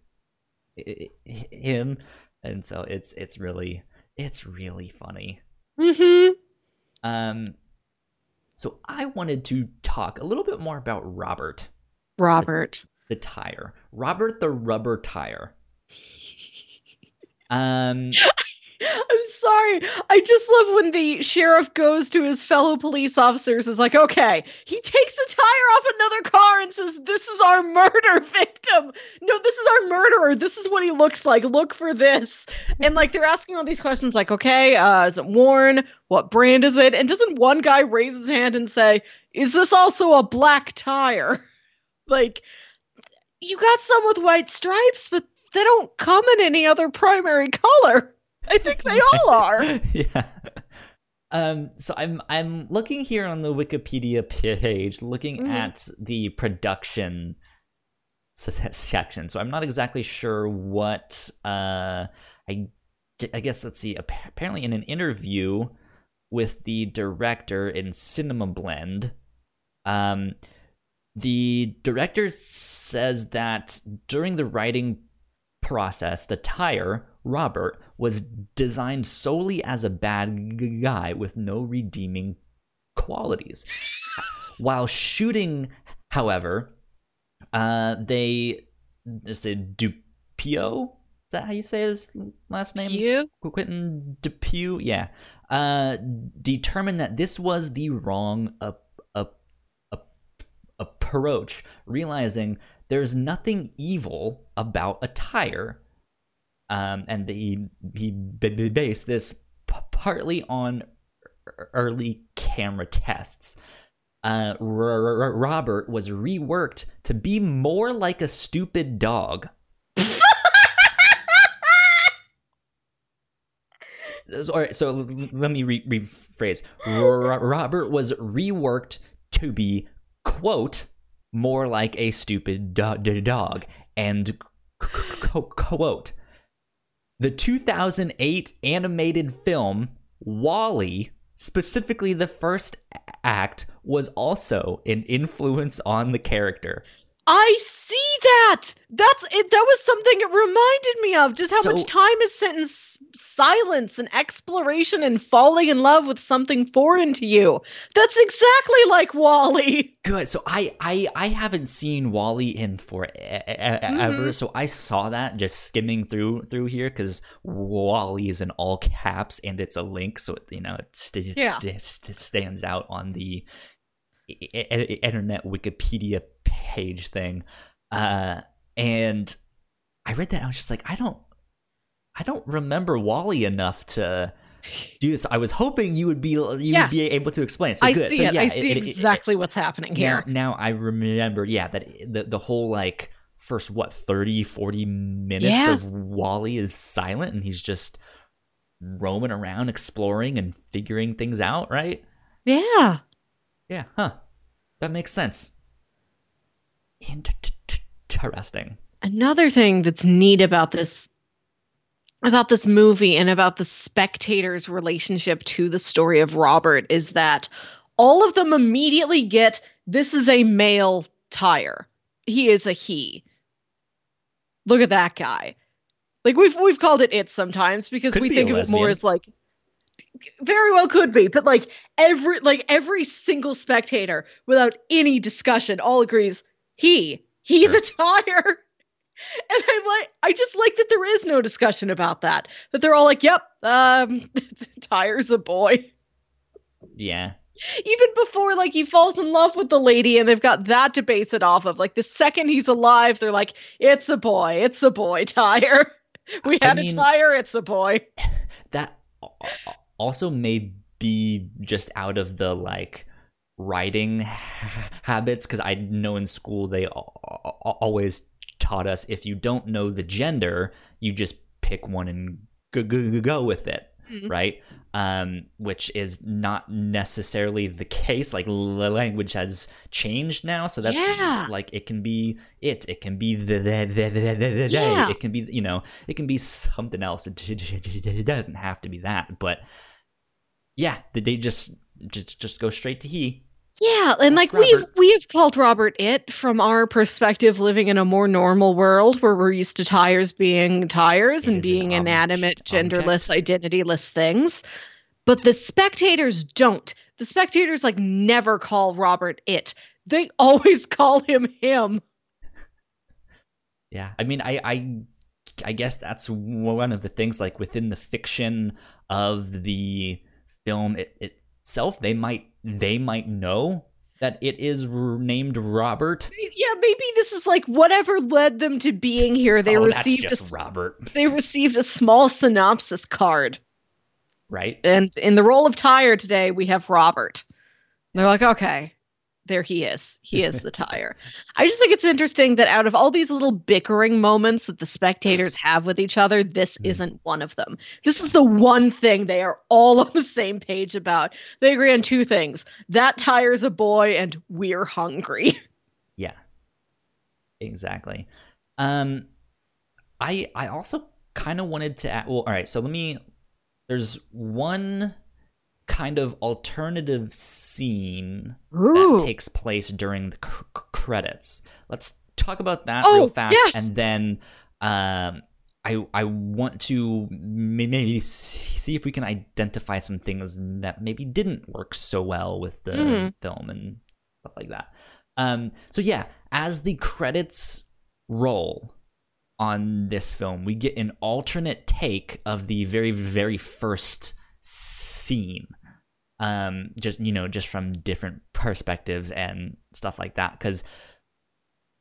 S2: him, and so it's it's really it's really funny.
S1: Mm-hmm.
S2: Um, so I wanted to talk a little bit more about Robert.
S1: Robert,
S2: the, the tire. Robert the rubber tire. Um,
S1: I'm sorry. I just love when the sheriff goes to his fellow police officers is like, okay, he takes a tire off another car and says, This is our murder victim. No, this is our murderer. This is what he looks like. Look for this. And like they're asking all these questions, like, okay, uh, is it worn? What brand is it? And doesn't one guy raise his hand and say, Is this also a black tire? Like, you got some with white stripes, but they don't come in any other primary color. I think they all are.
S2: yeah. Um, so I'm I'm looking here on the Wikipedia page, looking mm. at the production section. So I'm not exactly sure what uh I I guess let's see. Apparently, in an interview, with the director in Cinema Blend. Um, the director says that during the writing process, the tire, Robert, was designed solely as a bad guy with no redeeming qualities. While shooting, however, uh, they is it Dupio? Is that how you say his last name?
S1: You?
S2: Quentin Dupieux, yeah, uh, determined that this was the wrong ap- ap- ap- approach, realizing there's nothing evil about a tire, um, and he he based this partly on early camera tests. Uh, Robert was reworked to be more like a stupid dog. So, all right, so let me re- rephrase. Robert was reworked to be quote more like a stupid do- dog and quote the 2008 animated film WALL-E, specifically the first act, was also an influence on the character.
S1: I see that. That's it. That was something it reminded me of. Just how
S2: So-
S1: much time is spent in s- silence and exploration and falling in love with something foreign to you. That's exactly like WALL-E.
S2: Good. So I I I haven't seen WALL-E in forever,
S1: Mhm.
S2: so I saw that just skimming through through here because WALL-E is in all caps and it's a link, so it, you know it, st-
S1: Yeah.
S2: st- st- stands out on the internet Wikipedia page thing. Uh, and I read that and I was just like, I don't, I don't remember WALL-E enough to do this. I was hoping you would be you would be able to explain. So
S1: I
S2: good.
S1: see
S2: so
S1: it.
S2: yeah,
S1: I see
S2: it- it-
S1: exactly what's happening here.
S2: now, now I remember, yeah, that the, the whole like first what 30 40 minutes
S1: Yeah.
S2: of WALL-E is silent and he's just roaming around exploring and figuring things out, right?
S1: yeah.
S2: Yeah, huh. That makes sense. Interesting.
S1: Another thing that's neat about this about this movie and about the spectator's relationship to the story of Robert is that all of them immediately get this is a male tire. He is a he. Look at that guy. Like we've we've called it it sometimes because
S2: Could
S1: we think of it more as like very well could be, but like every like every single spectator without any discussion all agrees he he
S2: Sure.
S1: the tire. And I like I just like that there is no discussion about that. That they're all like, "Yep, um tire's a boy."
S2: Yeah.
S1: Even before like he falls in love with the lady and they've got that to base it off of. Like the second he's alive, they're like, "It's a boy. It's a boy, tire." We
S2: I
S1: had
S2: mean-
S1: a tire, it's a boy.
S2: That a- a- also may be just out of the like writing ha- habits because I know in school they al- al- always taught us if you don't know the gender, you just pick one and go, go, go with it,
S1: Mhm.
S2: right? Um, which is not necessarily the case. Like l- language has changed now, so that's
S1: Yeah.
S2: like it can be it, it can be the the the, the, the, the day, it can be you know, it can be something else. It, it doesn't have to be that, but yeah, they just just just go straight to he.
S1: Yeah, and like we've we have called Robert it from our perspective, living in a more normal world where we're used to tires being tires
S2: It
S1: and
S2: is an
S1: being inanimate,
S2: object-
S1: genderless, identityless things. But the spectators don't. The spectators like never call Robert it. They always call him him.
S2: Yeah, I mean, I, I, I guess that's one of the things. Like within the fiction of the film it, itself, they might they might know that it is r- named Robert.
S1: Yeah, maybe this is like whatever led them to being here. They
S2: oh,
S1: received a
S2: that's just
S1: s-
S2: Robert,
S1: they received a small synopsis card.
S2: right?
S1: And in the role of Tire today, we have Robert. And they're like, okay, there he is. He is the Tire. I just think it's interesting that out of all these little bickering moments that the spectators have with each other, this isn't one of them. This is the one thing they are all on the same page about. They agree on two things that Tire's a boy, and we're hungry.
S2: Yeah, exactly. Um, I I also kind of wanted to. Add, well, all right. So let me. There's one kind of alternative scene
S1: Ooh.
S2: that takes place during the c- c- credits. Let's talk about that
S1: Oh,
S2: real fast,
S1: yes!
S2: and then um, I I want to maybe see if we can identify some things that maybe didn't work so well with the
S1: Mhm.
S2: film and stuff like that. Um, so yeah, as the credits roll on this film, we get an alternate take of the very very first scene um just you know just from different perspectives and stuff like that because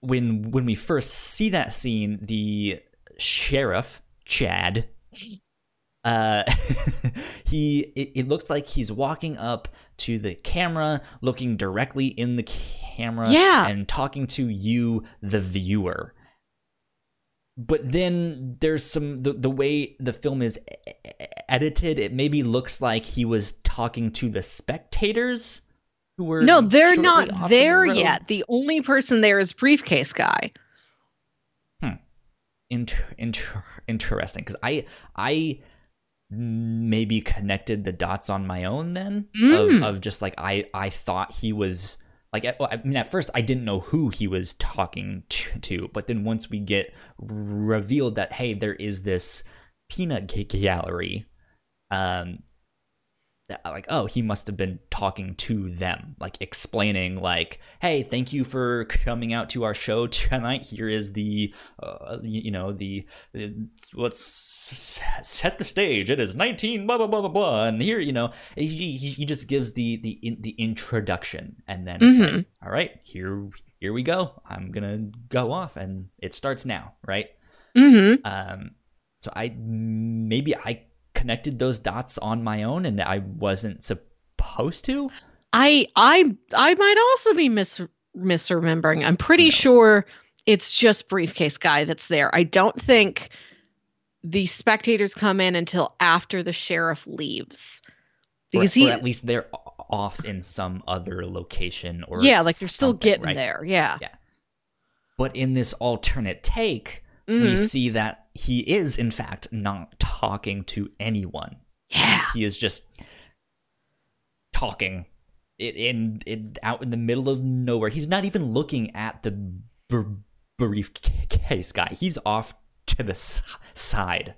S2: when when we first see that scene the sheriff chad uh he it, it looks like he's walking up to the camera looking directly in the camera
S1: Yeah.
S2: and talking to you the viewer but then there's some the, the way the film is edited it maybe looks like he was talking to the spectators who were
S1: no, they're not there
S2: the
S1: yet. The only person there is briefcase guy.
S2: inter- inter- interesting because i i maybe connected the dots on my own then
S1: Mm.
S2: of, of just like i i thought he was like at, well, I mean at first I didn't know who he was talking to, to but then once we get revealed that hey there is this peanut cake gallery um like oh he must have been talking to them like explaining like hey thank you for coming out to our show tonight. Here is the uh, you, know the, the let's set the stage. It is 19 blah blah blah blah blah. And here you know he, he, he just gives the the in, the introduction. And then it's like all right here here we go. I'm gonna go off. And it starts now right?
S1: Mm-hmm.
S2: um, so I maybe I connected those dots on my own, and I wasn't supposed to.
S1: I I I might also be mis misremembering. I'm pretty sure it's just briefcase guy that's there. I don't think the spectators come in until after the sheriff leaves. Because
S2: or,
S1: he
S2: or at least they're off in some other location, or
S1: Yeah, like they're still getting
S2: right?
S1: there. Yeah. Yeah.
S2: But in this alternate take, we
S1: Mhm.
S2: see that he is in fact not talking to anyone.
S1: Yeah.
S2: He is just talking it in, in out in the middle of nowhere. He's not even looking at the br- briefcase guy. He's off to the s- side.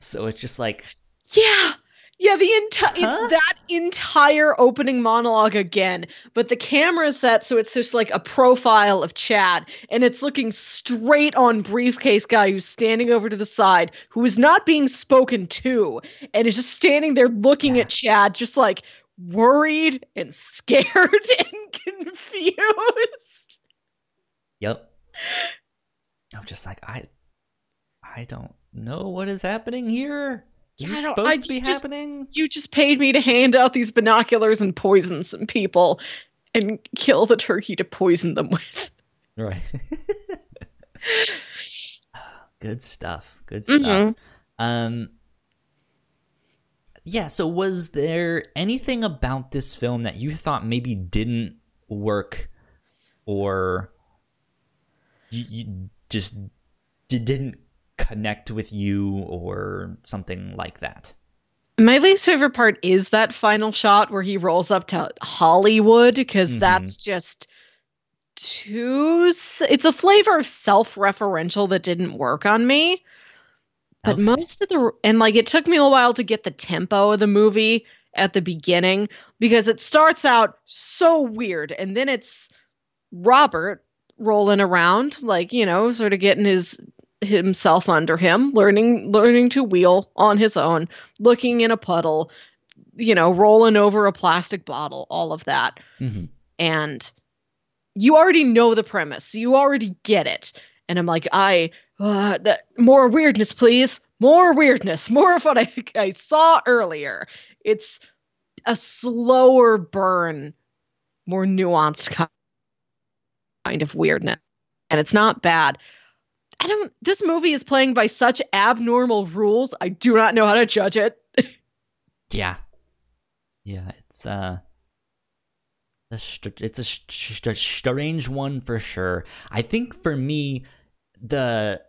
S2: So it's just like
S1: Yeah. Yeah, the entire
S2: Huh?
S1: it's that entire opening monologue again, but the camera is set so it's just like a profile of Chad, and it's looking straight on briefcase guy who's standing over to the side, who is not being spoken to, and is just standing there looking
S2: Yeah.
S1: at Chad, just like worried and scared and confused.
S2: Yep. I'm just like I I don't know what is happening here. Is
S1: Yeah, I
S2: this
S1: don't-
S2: supposed
S1: I
S2: to be
S1: just-
S2: happening?
S1: You just paid me to hand out these binoculars and poison some people and kill the turkey to poison them with.
S2: Right. Good stuff. Good stuff.
S1: Mhm.
S2: Um Yeah, so was there anything about this film that you thought maybe didn't work or you, you just d- didn't connect with you or something like that?
S1: My least favorite part is that final shot where he rolls up to Hollywood because
S2: Mhm.
S1: that's just too. It's a flavor of self referential that didn't work on me. But
S2: Okay.
S1: most of the. And like it took me a while to get the tempo of the movie at the beginning because it starts out so weird and then it's Robert rolling around like you know sort of getting his himself under him learning learning to wheel on his own looking in a puddle you know rolling over a plastic bottle all of that.
S2: Mhm.
S1: and you already know the premise. You already get it. And i'm like i uh, that more weirdness please. More weirdness. More of what I, I saw earlier. It's a slower burn more nuanced ki- kind of weirdness. And it's not bad i don't this movie is playing by such abnormal rules i do not know how to judge it
S2: Yeah. Yeah, it's uh a str- it's a st- st- strange one for sure. I think for me the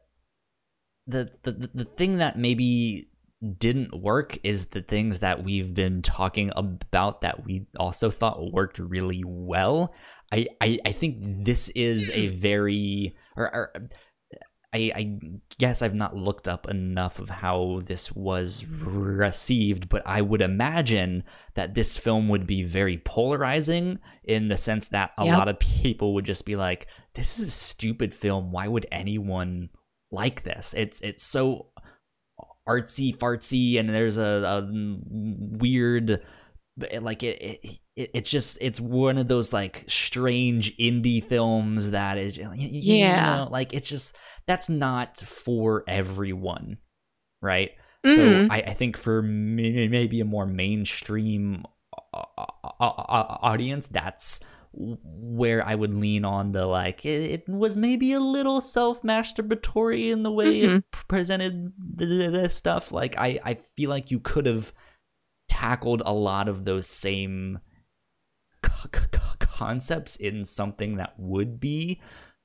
S2: the the the- the thing that maybe didn't work is the things that we've been talking about that we also thought worked really well. I I, I think this is a very or, or I, I guess I've not looked up enough of how this was received, but I would imagine that this film would be very polarizing in the sense that a
S1: Yep.
S2: lot of people would just be like, "This is a stupid film. Why would anyone like this? It's it's so artsy fartsy, and there's a, a weird." like it, it, it it's just it's one of those like strange indie films that is you
S1: Yeah.
S2: know, like it's just that's not for everyone right
S1: Mhm.
S2: so I, I think for maybe a more mainstream uh, uh, uh, audience that's where I would lean on the like it, it was maybe a little self masturbatory in the way it presented the, stuff like I I feel like you could have tackled a lot of those same concepts in something that would be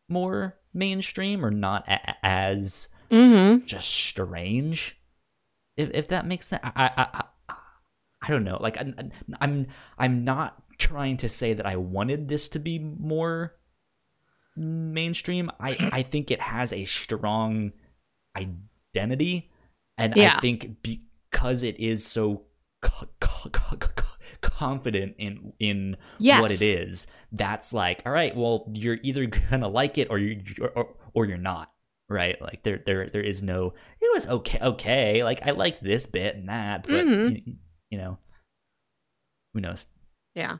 S2: more mainstream or not a- as
S1: Mhm.
S2: just strange if, if that makes sense I, I, I, I don't know like I'm, I'm i'm not trying to say that i wanted this to be more mainstream i i think it has a strong identity and
S1: Yeah.
S2: i think because it is so co- co- co- confident in in
S1: Yes.
S2: what it is that's like all right well you're either gonna like it or you or, or you're not right like there there there is no it was okay okay like i like this bit and that but
S1: Mhm.
S2: you, you know who knows
S1: Yeah.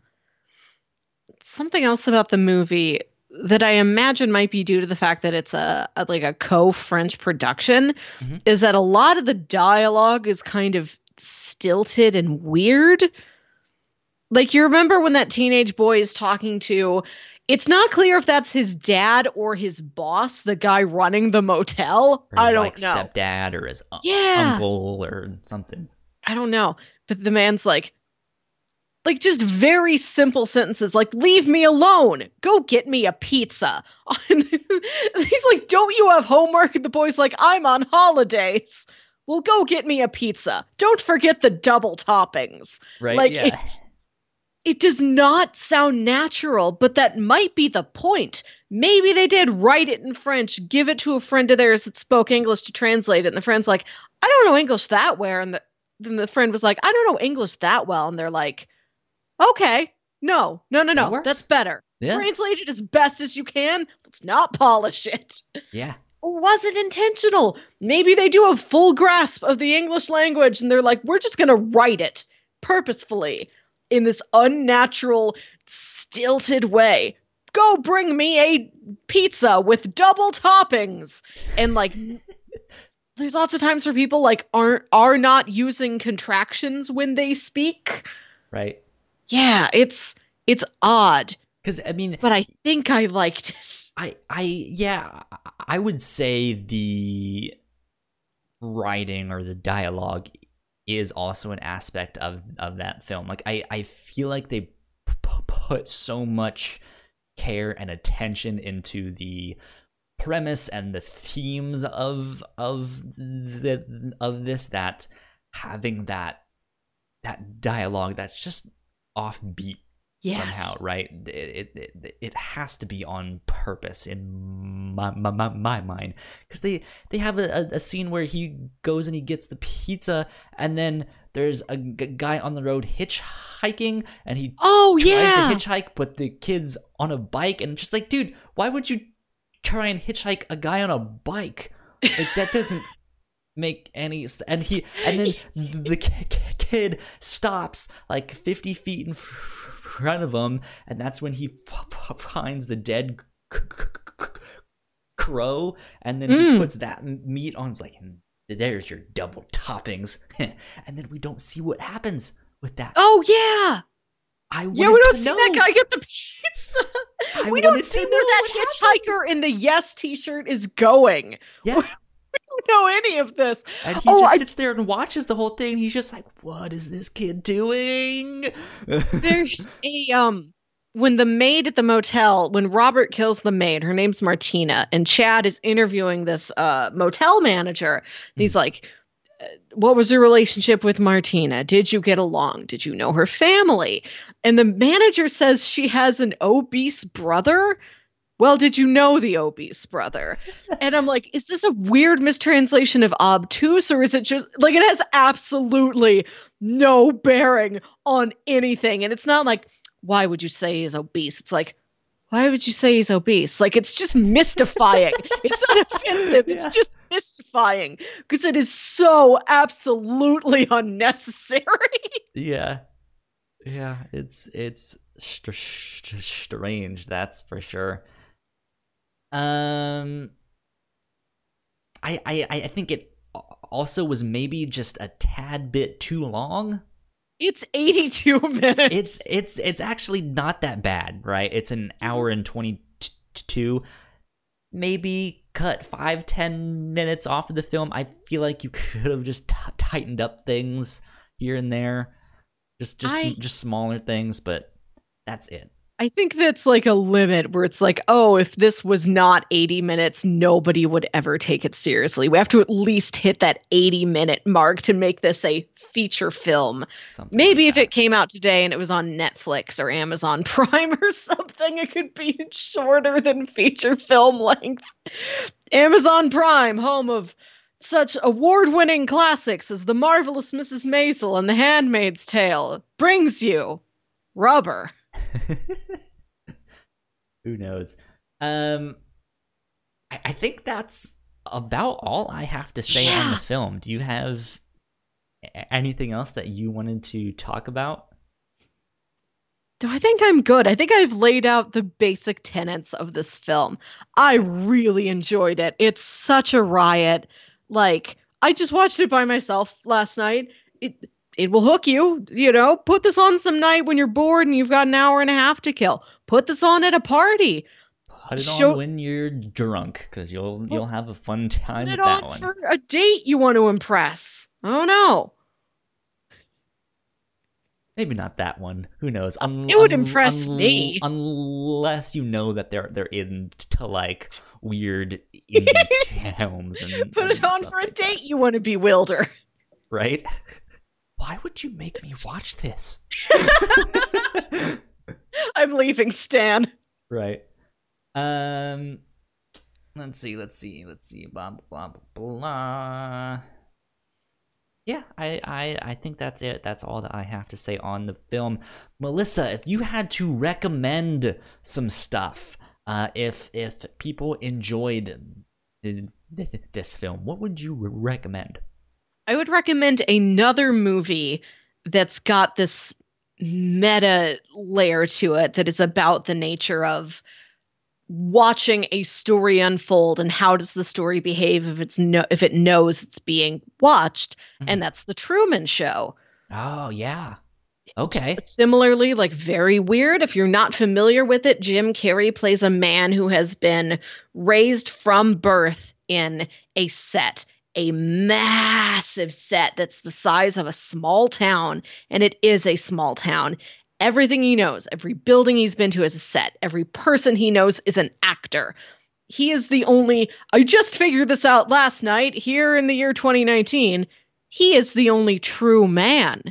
S1: Something else about the movie that I imagine might be due to the fact that it's a, a like a co-French production
S2: Mhm.
S1: is that a lot of the dialogue is kind of stilted and weird. Like you remember when that teenage boy is talking to it's not clear if that's his dad or his boss, the guy running the motel.
S2: or
S1: I don't
S2: like
S1: know.
S2: stepdad or his un-
S1: Yeah.
S2: uncle or something
S1: I don't know. But the man's like, like just very simple sentences like, leave me alone. Go get me a pizza. And he's like, don't you have homework? And the boy's like, I'm on holidays. Well, go get me a pizza. Don't forget the double toppings.
S2: right
S1: Like,
S2: yeah
S1: it's, it does not sound natural, but that might be the point. Maybe they did write it in French, give it to a friend of theirs that spoke English to translate it, and the friend's like, I don't know English that well. And the, then the friend was like, I don't know English that well. And they're like, okay, no, no, no, no,
S2: works.
S1: that's better.
S2: Yeah.
S1: Translate it as best as you can. Let's not polish it.
S2: yeah
S1: Or was it intentional? Maybe they do a full grasp of the English language and they're like, we're just going to write it purposefully in this unnatural, stilted way. Go bring me a pizza with double toppings. And like, there's lots of times where people like aren't are not using contractions when they speak.
S2: right
S1: Yeah, it's it's odd,
S2: because i mean
S1: but I think I liked it.
S2: I I yeah, I- I would say the writing or the dialogue is also an aspect of of that film. Like I I feel like they p- put so much care and attention into the premise and the themes of of the of this that having that that dialogue that's just offbeat
S1: Yes.
S2: somehow, right? It, it it it has to be on purpose in my my, my, my mind because they they have a, a, scene where he goes and he gets the pizza and then there's a g- guy on the road hitchhiking and he
S1: Oh
S2: tries
S1: yeah.
S2: to hitchhike but the kid's on a bike and it's just like dude why would you try and hitchhike a guy on a bike like that doesn't make any s- and he and then the ki- ki- kid stops like 50 feet in f- front of him and that's when he f- f- finds the dead c- c- crow and then he
S1: Mm.
S2: puts that meat on it's like "Hmm, there's your double toppings and then we don't see what happens with that
S1: Oh yeah.
S2: i
S1: Yeah,
S2: wanted
S1: we don't
S2: to
S1: see
S2: know.
S1: that guy get the pizza.
S2: I
S1: we don't
S2: wanted to
S1: see
S2: know
S1: where that
S2: what
S1: hitchhiker in the yes t-shirt is going.
S2: yeah
S1: know any of this.
S2: And he
S1: Oh,
S2: just
S1: I-
S2: sits there and watches the whole thing. He's just like, "What is this kid doing?"
S1: There's a um when the maid at the motel, when Robert kills the maid, her name's Martina, and Chad is interviewing this uh motel manager. And he's like, what was your relationship with Martina? Did you get along? Did you know her family? And the manager says she has an obese brother. Well, did you know the obese brother? And I'm like, is this a weird mistranslation of obtuse, or is it just like it has absolutely no bearing on anything? And it's not like, why would you say he's obese? It's like, why would you say he's obese? Like it's just mystifying. it's not offensive. It's yeah. just mystifying because it is so absolutely unnecessary.
S2: yeah. Yeah, it's it's st- st- strange, that's for sure. Um I I I think it also was maybe just a tad bit too long.
S1: It's 82 minutes.
S2: It's it's it's actually not that bad, right? It's an hour and 22. Maybe cut five ten minutes off of the film. I feel like you could have just t- tightened up things here and there, just just I, just smaller things, but that's it.
S1: I think that's like a limit where it's like, oh, if this was not 80 minutes, nobody would ever take it seriously. We have to at least hit that 80 minute mark to make this a feature film. Something Maybe like if it came out today and it was on Netflix or Amazon Prime or something, it could be shorter than feature film length. Amazon Prime, home of such award winning classics as The Marvelous Mrs. Maisel and The Handmaid's Tale, brings you Rubber.
S2: Who knows? Um, I, I, think that's about all I have to say yeah. on the film. Do you have anything else that you wanted to talk about?
S1: Do I think I'm good? I think I've laid out the basic tenets of this film. I really enjoyed it. It's such a riot. Like, I just watched it by myself last night. It it will hook you. You know, put this on some night when you're bored and you've got an hour and a half to kill. Put this on at a party.
S2: Put it Show- on when you're drunk, because you'll you'll have a fun time
S1: put
S2: with that
S1: one. For a date you want to impress. Oh no.
S2: Maybe not that one. Who knows?
S1: It would impress me,
S2: unless you know that they're they're into like weird indie films. And,
S1: Put
S2: and
S1: it on for a
S2: like
S1: date that. you want to bewilder.
S2: Right why would you make me watch this?
S1: I'm leaving, Stan.
S2: Right. Um. Let's see. Let's see. Let's see. Blah blah blah blah. Yeah, I, I I think that's it. That's all that I have to say on the film. Melissa, if you had to recommend some stuff, uh, if if people enjoyed this film, what would you recommend?
S1: I would recommend another movie that's got this meta layer to it that is about the nature of watching a story unfold and how does the story behave if it's no if it knows it's being watched mm-hmm. and that's the Truman show.
S2: Oh yeah. Okay.
S1: Similarly, like very weird. If you're not familiar with it, Jim Carrey plays a man who has been raised from birth in a set a massive set that's the size of a small town, and it is a small town. Everything he knows, every building he's been to is a set, every person he knows is an actor. He is the only, I just figured this out last night here in the year 2019. He is the only true man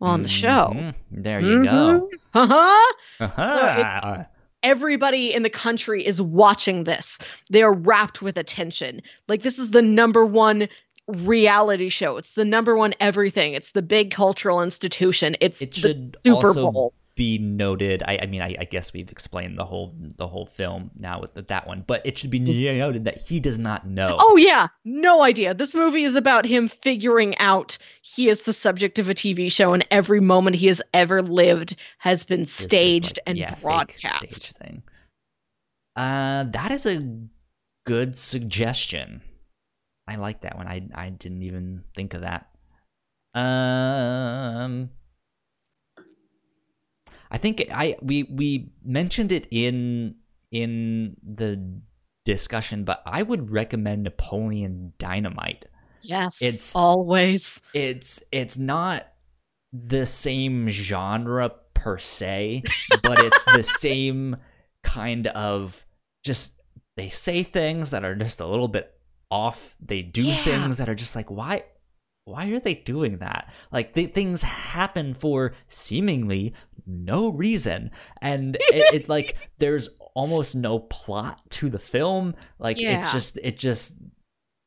S1: on the show.
S2: Mm-hmm. There you mm-hmm. go.
S1: Uh-huh. uh-huh. So everybody in the country is watching this. They are wrapped with attention. Like this is the number one reality show. It's the number one everything. It's the big cultural institution. It's it the Super Bowl
S2: be noted. I, I mean, I, I, guess we've explained the whole the whole film now with that one, but it should be noted that he does not know.
S1: Oh yeah, no idea. This movie is about him figuring out he is the subject of a TV show, and every moment he has ever lived has been staged like, and yeah, broadcast. Stage thing.
S2: Uh, that is a good suggestion. I like that one. I I didn't even think of that. Um I think I we we mentioned it in in the discussion, but I would recommend Napoleon Dynamite.
S1: Yes, it's always
S2: it's it's not the same genre per se, but it's the same kind of just they say things that are just a little bit off. They do yeah. things that are just like why why are they doing that? Like th- things happen for seemingly no reason, and it, it's like there's almost no plot to the film. Like
S1: Yeah.
S2: it just it just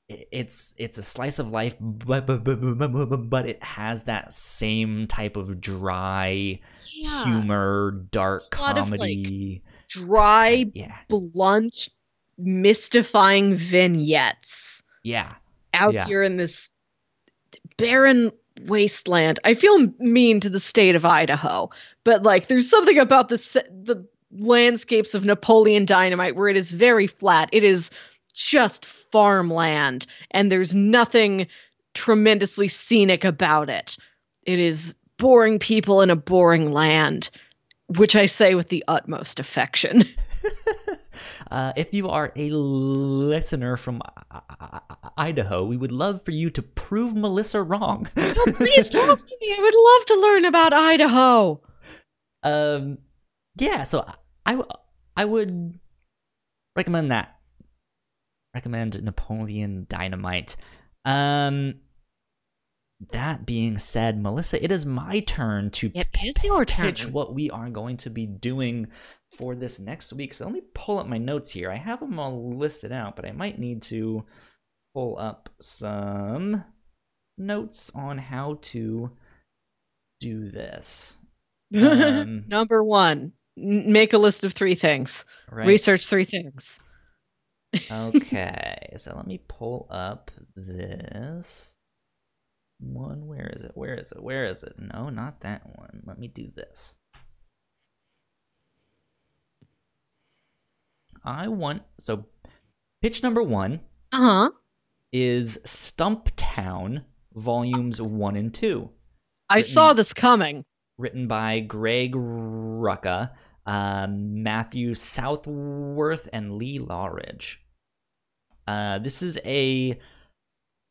S2: it's it's a slice of life, but but, but, but, but it has that same type of dry
S1: Yeah.
S2: humor, dark
S1: lot of, like,
S2: comedy.
S1: Dry,
S2: yeah,
S1: blunt, mystifying vignettes
S2: yeah,
S1: out here in this barren wasteland. I feel mean to the state of Idaho, but like there's something about the the landscapes of Napoleon Dynamite where it is very flat. It is just farmland and there's nothing tremendously scenic about it. It is boring people in a boring land, which I say with the utmost affection.
S2: Uh, if you are a listener from I- I- Idaho, we would love for you to prove Melissa wrong.
S1: Oh, please talk to me. I would love to learn about Idaho.
S2: um, yeah, so I, I would recommend that. Recommend Napoleon Dynamite. Um, that being said, Melissa, it is my turn to
S1: It is your turn.
S2: pitch what we are going to be doing for this next week. So let me pull up my notes here. I have them all listed out, but I might need to pull up some notes on how to do this. Um,
S1: Number one, make a list of three things.
S2: right.
S1: Research three things.
S2: okay, so let me pull up this one. Where is it? Where is it? Where is it? No, not that one. Let me do this. I want so pitch number one
S1: Uh huh.
S2: is Stumptown volumes one and two,
S1: I
S2: Written-
S1: saw this coming.
S2: written by Greg Rucka, um, Matthew Southworth, and Lee Loughridge. Uh, this is a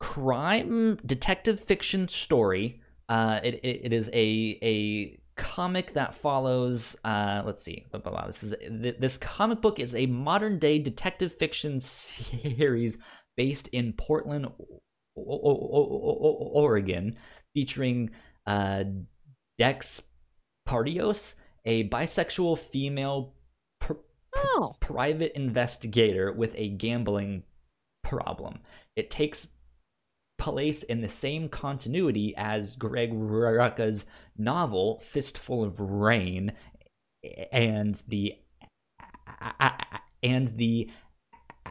S2: crime detective fiction story. Uh, it, it, it is a a comic that follows. Uh, let's see. Blah, blah, blah. This is th- this comic book is a modern day detective fiction series based in Portland, o- o- Oregon, featuring uh, Dex Parios, a bisexual female pr-
S1: Oh.
S2: private investigator with a gambling problem. It takes place in the same continuity as Greg Rucka's novel Fistful of Rain and the and the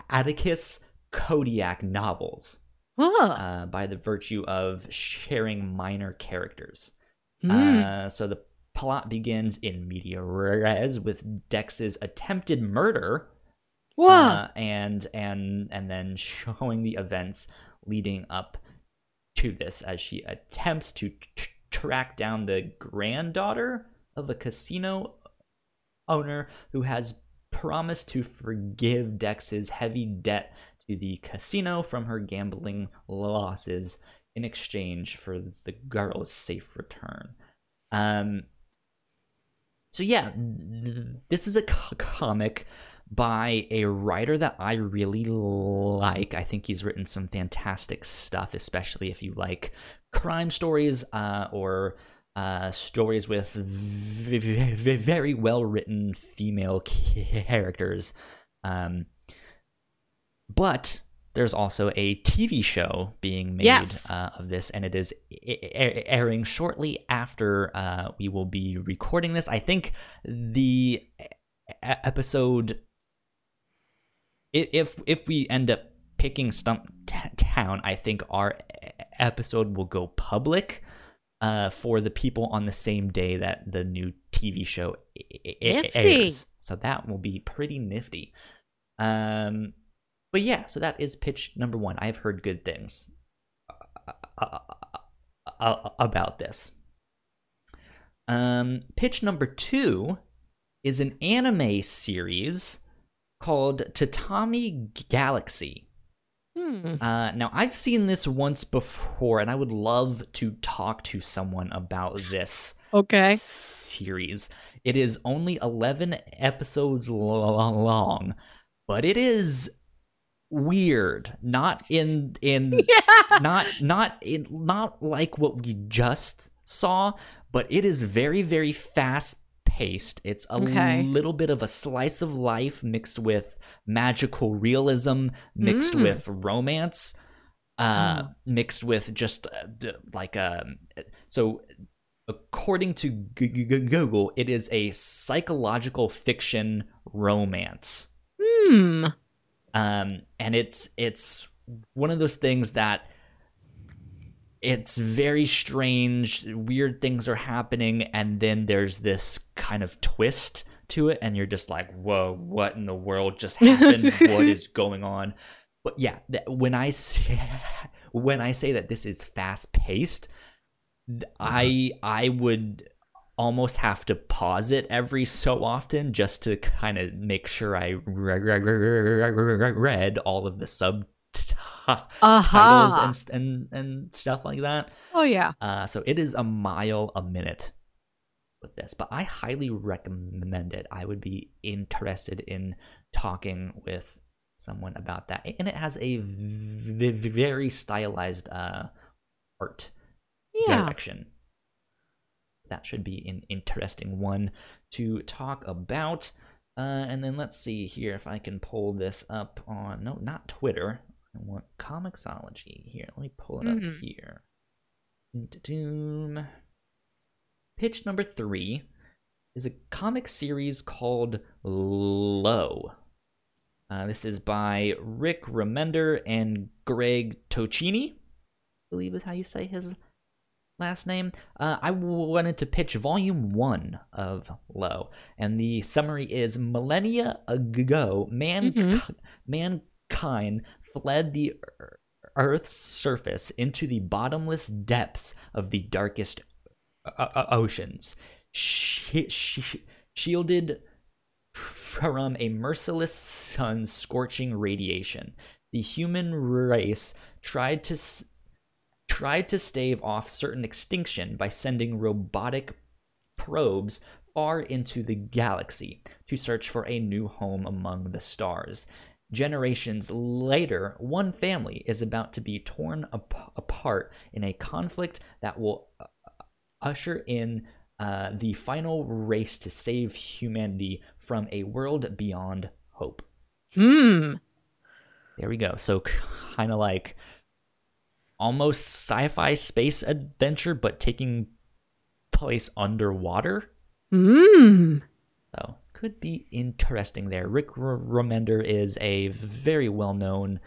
S2: Atticus Kodiak novels
S1: Huh.
S2: uh, by the virtue of sharing minor characters.
S1: Hmm.
S2: Uh, so the plot begins in media res with Dex's attempted murder, uh, and and and then showing the events leading up to this as she attempts to t- track down the granddaughter of a casino owner who has promised to forgive Dex's heavy debt to the casino from her gambling losses in exchange for the girl's safe return. Um, so yeah, th- this is a co- comic by a writer that I really like. I think he's written some fantastic stuff, especially if you like crime stories uh, or uh, stories with v- v- very well written female characters. Um, but there's also a TV show being made
S1: Yes.
S2: uh, of this, and it is airing shortly after uh, we will be recording this. I think the episode, if if we end up picking Stump T- Town, I think our episode will go public uh, for the people on the same day that the new TV show i- i- airs. So that will be pretty nifty. Um, but yeah, so that is pitch number one. I've heard good things uh, uh, uh, about this. Um, pitch number two is an anime series called Tatami Galaxy.
S1: Hmm.
S2: Uh, now, I've seen this once before, and I would love to talk to someone about this
S1: Okay.
S2: series. It is only 11 episodes long, but it is weird. Not in in
S1: Yeah.
S2: not not in not like what we just saw, but it is very very fast It's a
S1: Okay.
S2: little bit of a slice of life mixed with magical realism, mixed
S1: Mm.
S2: with romance, uh,
S1: Oh.
S2: mixed with just uh, d- like um. So, according to Google, it is a psychological fiction romance
S1: Hmm.
S2: um, and it's it's one of those things that it's very strange weird things are happening and then there's this kind of twist to it and you're just like whoa what in the world just happened? What is going on? But yeah when i say when i say that this is fast paced i mm-hmm. i would almost have to pause it every so often just to kind of make sure I re- re- re- re- read all of the subtitles
S1: Aha.
S2: and, and and stuff like that.
S1: oh yeah.
S2: Uh, so it is a mile a minute with this, but I highly recommend it. I would be interested in talking with someone about that, and it has a v- v- very stylized uh, art
S1: Yeah.
S2: direction. That should be an interesting one to talk about. Uh, and then let's see here if I can pull this up on no, not Twitter. I want Comixology here. Let me pull it up
S1: Mhm.
S2: here. Doom. Pitch number three is a comic series called Low. Uh, this is by Rick Remender and Greg Tocchini, I believe is how you say his last name. Uh, I wanted to pitch volume one of Low, and the summary is millennia ago, man,
S1: Mhm.
S2: mankind fled the Earth's surface into the bottomless depths of the darkest uh, uh, oceans, shi- shi- shielded from a merciless sun's scorching radiation. The human race tried to tried to stave off certain extinction by sending robotic probes far into the galaxy to search for a new home among the stars. Generations later, one family is about to be torn ap- apart in a conflict that will uh, usher in uh, the final race to save humanity from a world beyond hope.
S1: Hmm.
S2: There we go. So kind of like almost sci-fi space adventure, but taking place underwater.
S1: Hmm.
S2: So could be interesting there. Rick Remender is a very well-known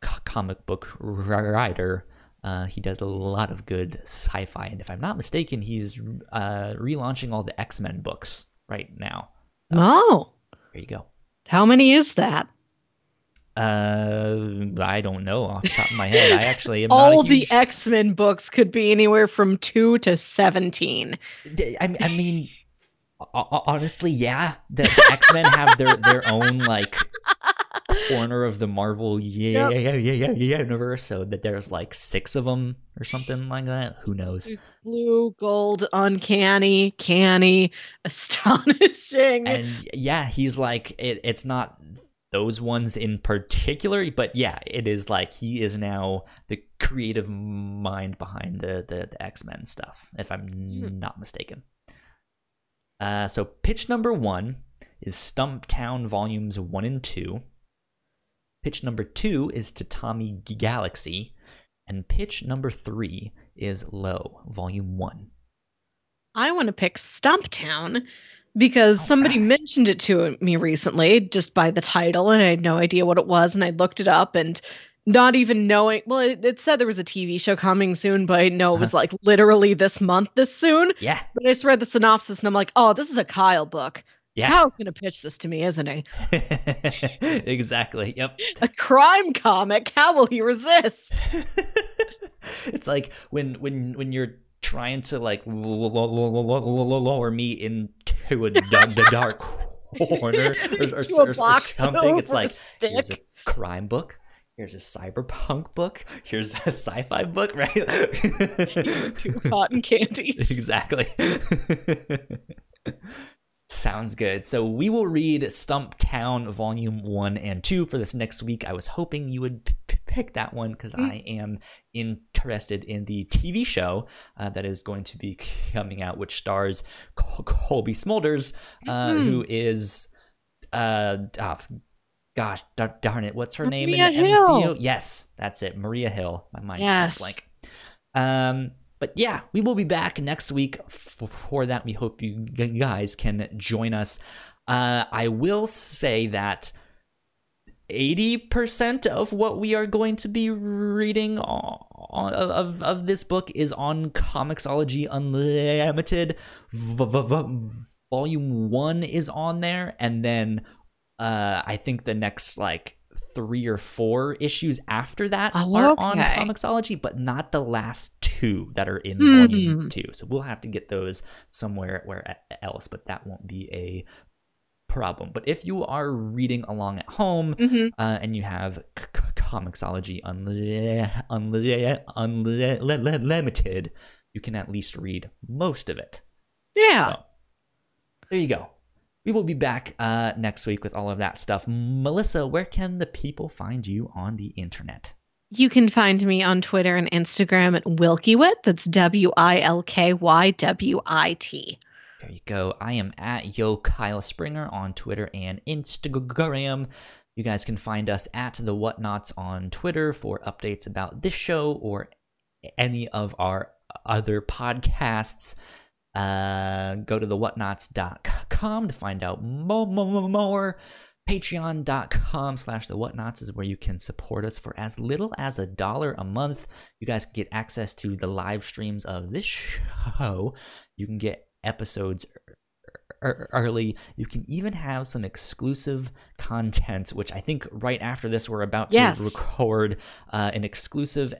S2: co- comic book writer. Uh, he does a lot of good sci-fi, and if I'm not mistaken, he's uh, relaunching all the X-Men books right now.
S1: Oh.
S2: There you go.
S1: How many is that?
S2: Uh, I don't know off the top of my head. I actually
S1: All
S2: huge...
S1: the X Men books could be anywhere from two to seventeen.
S2: I mean, ho- ho- honestly, yeah. The, the X Men have their their own like corner of the Marvel yeah
S1: Yep.
S2: yeah yeah yeah universe, so that there's like six of them or something like that. Who knows?
S1: There's blue, gold, uncanny, canny, astonishing.
S2: And yeah, he's like it, it's not those ones in particular, but yeah, it is like he is now the creative mind behind the the, the X Men stuff, if I'm
S1: Hmm.
S2: not mistaken. Uh, so pitch number one is Stumptown volumes one and two. Pitch number two is Tatami Galaxy, and pitch number three is Low volume one.
S1: I want to pick Stumptown because
S2: All
S1: somebody
S2: right.
S1: mentioned it to me recently just by the title, and I had no idea what it was. And I looked it up and not even knowing, well, it, it said there was a TV show coming soon, but I know it was uh-huh. like literally this month, this soon.
S2: Yeah,
S1: But I just read the synopsis and I'm like, oh, this is a Kyle book.
S2: yeah,
S1: Kyle's going to pitch this to me, isn't he?
S2: exactly. Yep.
S1: A crime comic. How will he resist?
S2: it's like when when when you're trying to like lower me into a dark corner or, or, or- or something. It's like here's a crime book. Here's a cyberpunk book. Here's a sci-fi book, right?
S1: Here's two cotton candies.
S2: exactly. Sounds good. So we will read Stumptown Volume 1 and 2 for this next week. I was hoping you would p- pick that one because mm. I am interested in the TV show uh, that is going to be coming out, which stars Col- Cobie Smulders, uh, mm. who is. Uh, oh, gosh, darn it. What's her Maria name in the Hill. MCU? Yes, that's it. Maria Hill. My mind yes. blank. Um, but yeah, we will be back next week for that. We hope you guys can join us. Uh, I will say that 80% of what we are going to be reading on, of, of this book is on Comixology Unlimited. V- v- v- volume 1 is on there and then uh, I think the next like three or four issues after that oh, are okay. on Comixology, but not the last two that are in hmm. volume two. So we'll have to get those somewhere where else, but that won't be a problem. But if you are reading along at home mm-hmm. uh, and you have c- Comixology unli- unli- unlimited, you can at least read most of it.
S1: Yeah.
S2: So, there you go we will be back uh, next week with all of that stuff. Melissa, where can the people find you on the internet?
S1: You can find me on Twitter and Instagram at Wilkywit. That's W I L K Y W I T.
S2: There you go. I am at Yo Kyle Springer on Twitter and Instagram. You guys can find us at the Whatnauts on Twitter for updates about this show or any of our other podcasts. Uh, go to the whatnauts.com to find out more. more. Patreon.com slash the whatnauts is where you can support us for as little as a dollar a month. You guys can get access to the live streams of this show. You can get episodes early. You can even have some exclusive content, which I think right after this we're about to yes. record uh, an exclusive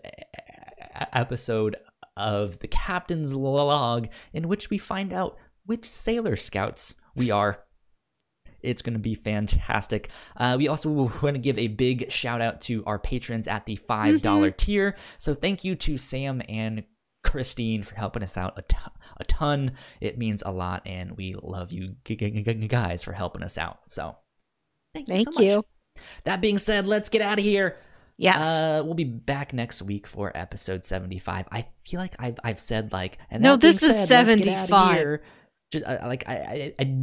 S2: episode of the captain's log, in which we find out which sailor scouts we are. It's going to be fantastic. Uh, we also want to give a big shout out to our patrons at the $5 mm-hmm. tier. So thank you to Sam and Christine for helping us out a, t- a ton. It means a lot, and we love you guys for helping us out. So thank you thank so you. That being said, let's get out of here.
S1: Yes.
S2: Uh, we'll be back next week for episode 75. I feel like I've, I've said like,
S1: and no, this is 75.
S2: Just uh, like I, I, I,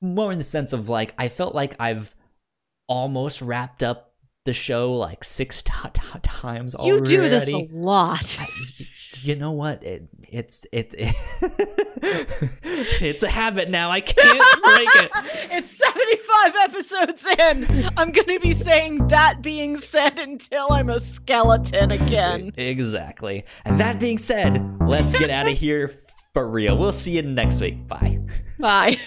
S2: more in the sense of like, I felt like I've almost wrapped up the show like six t- t- times already.
S1: You do this a lot.
S2: I, you know what? It, it's it, it it's a habit now. I can't break it.
S1: it's 75 episodes in. I'm going to be saying that being said until I'm a skeleton again.
S2: Exactly. And that being said, let's get out of here for real. We'll see you next week. Bye.
S1: Bye.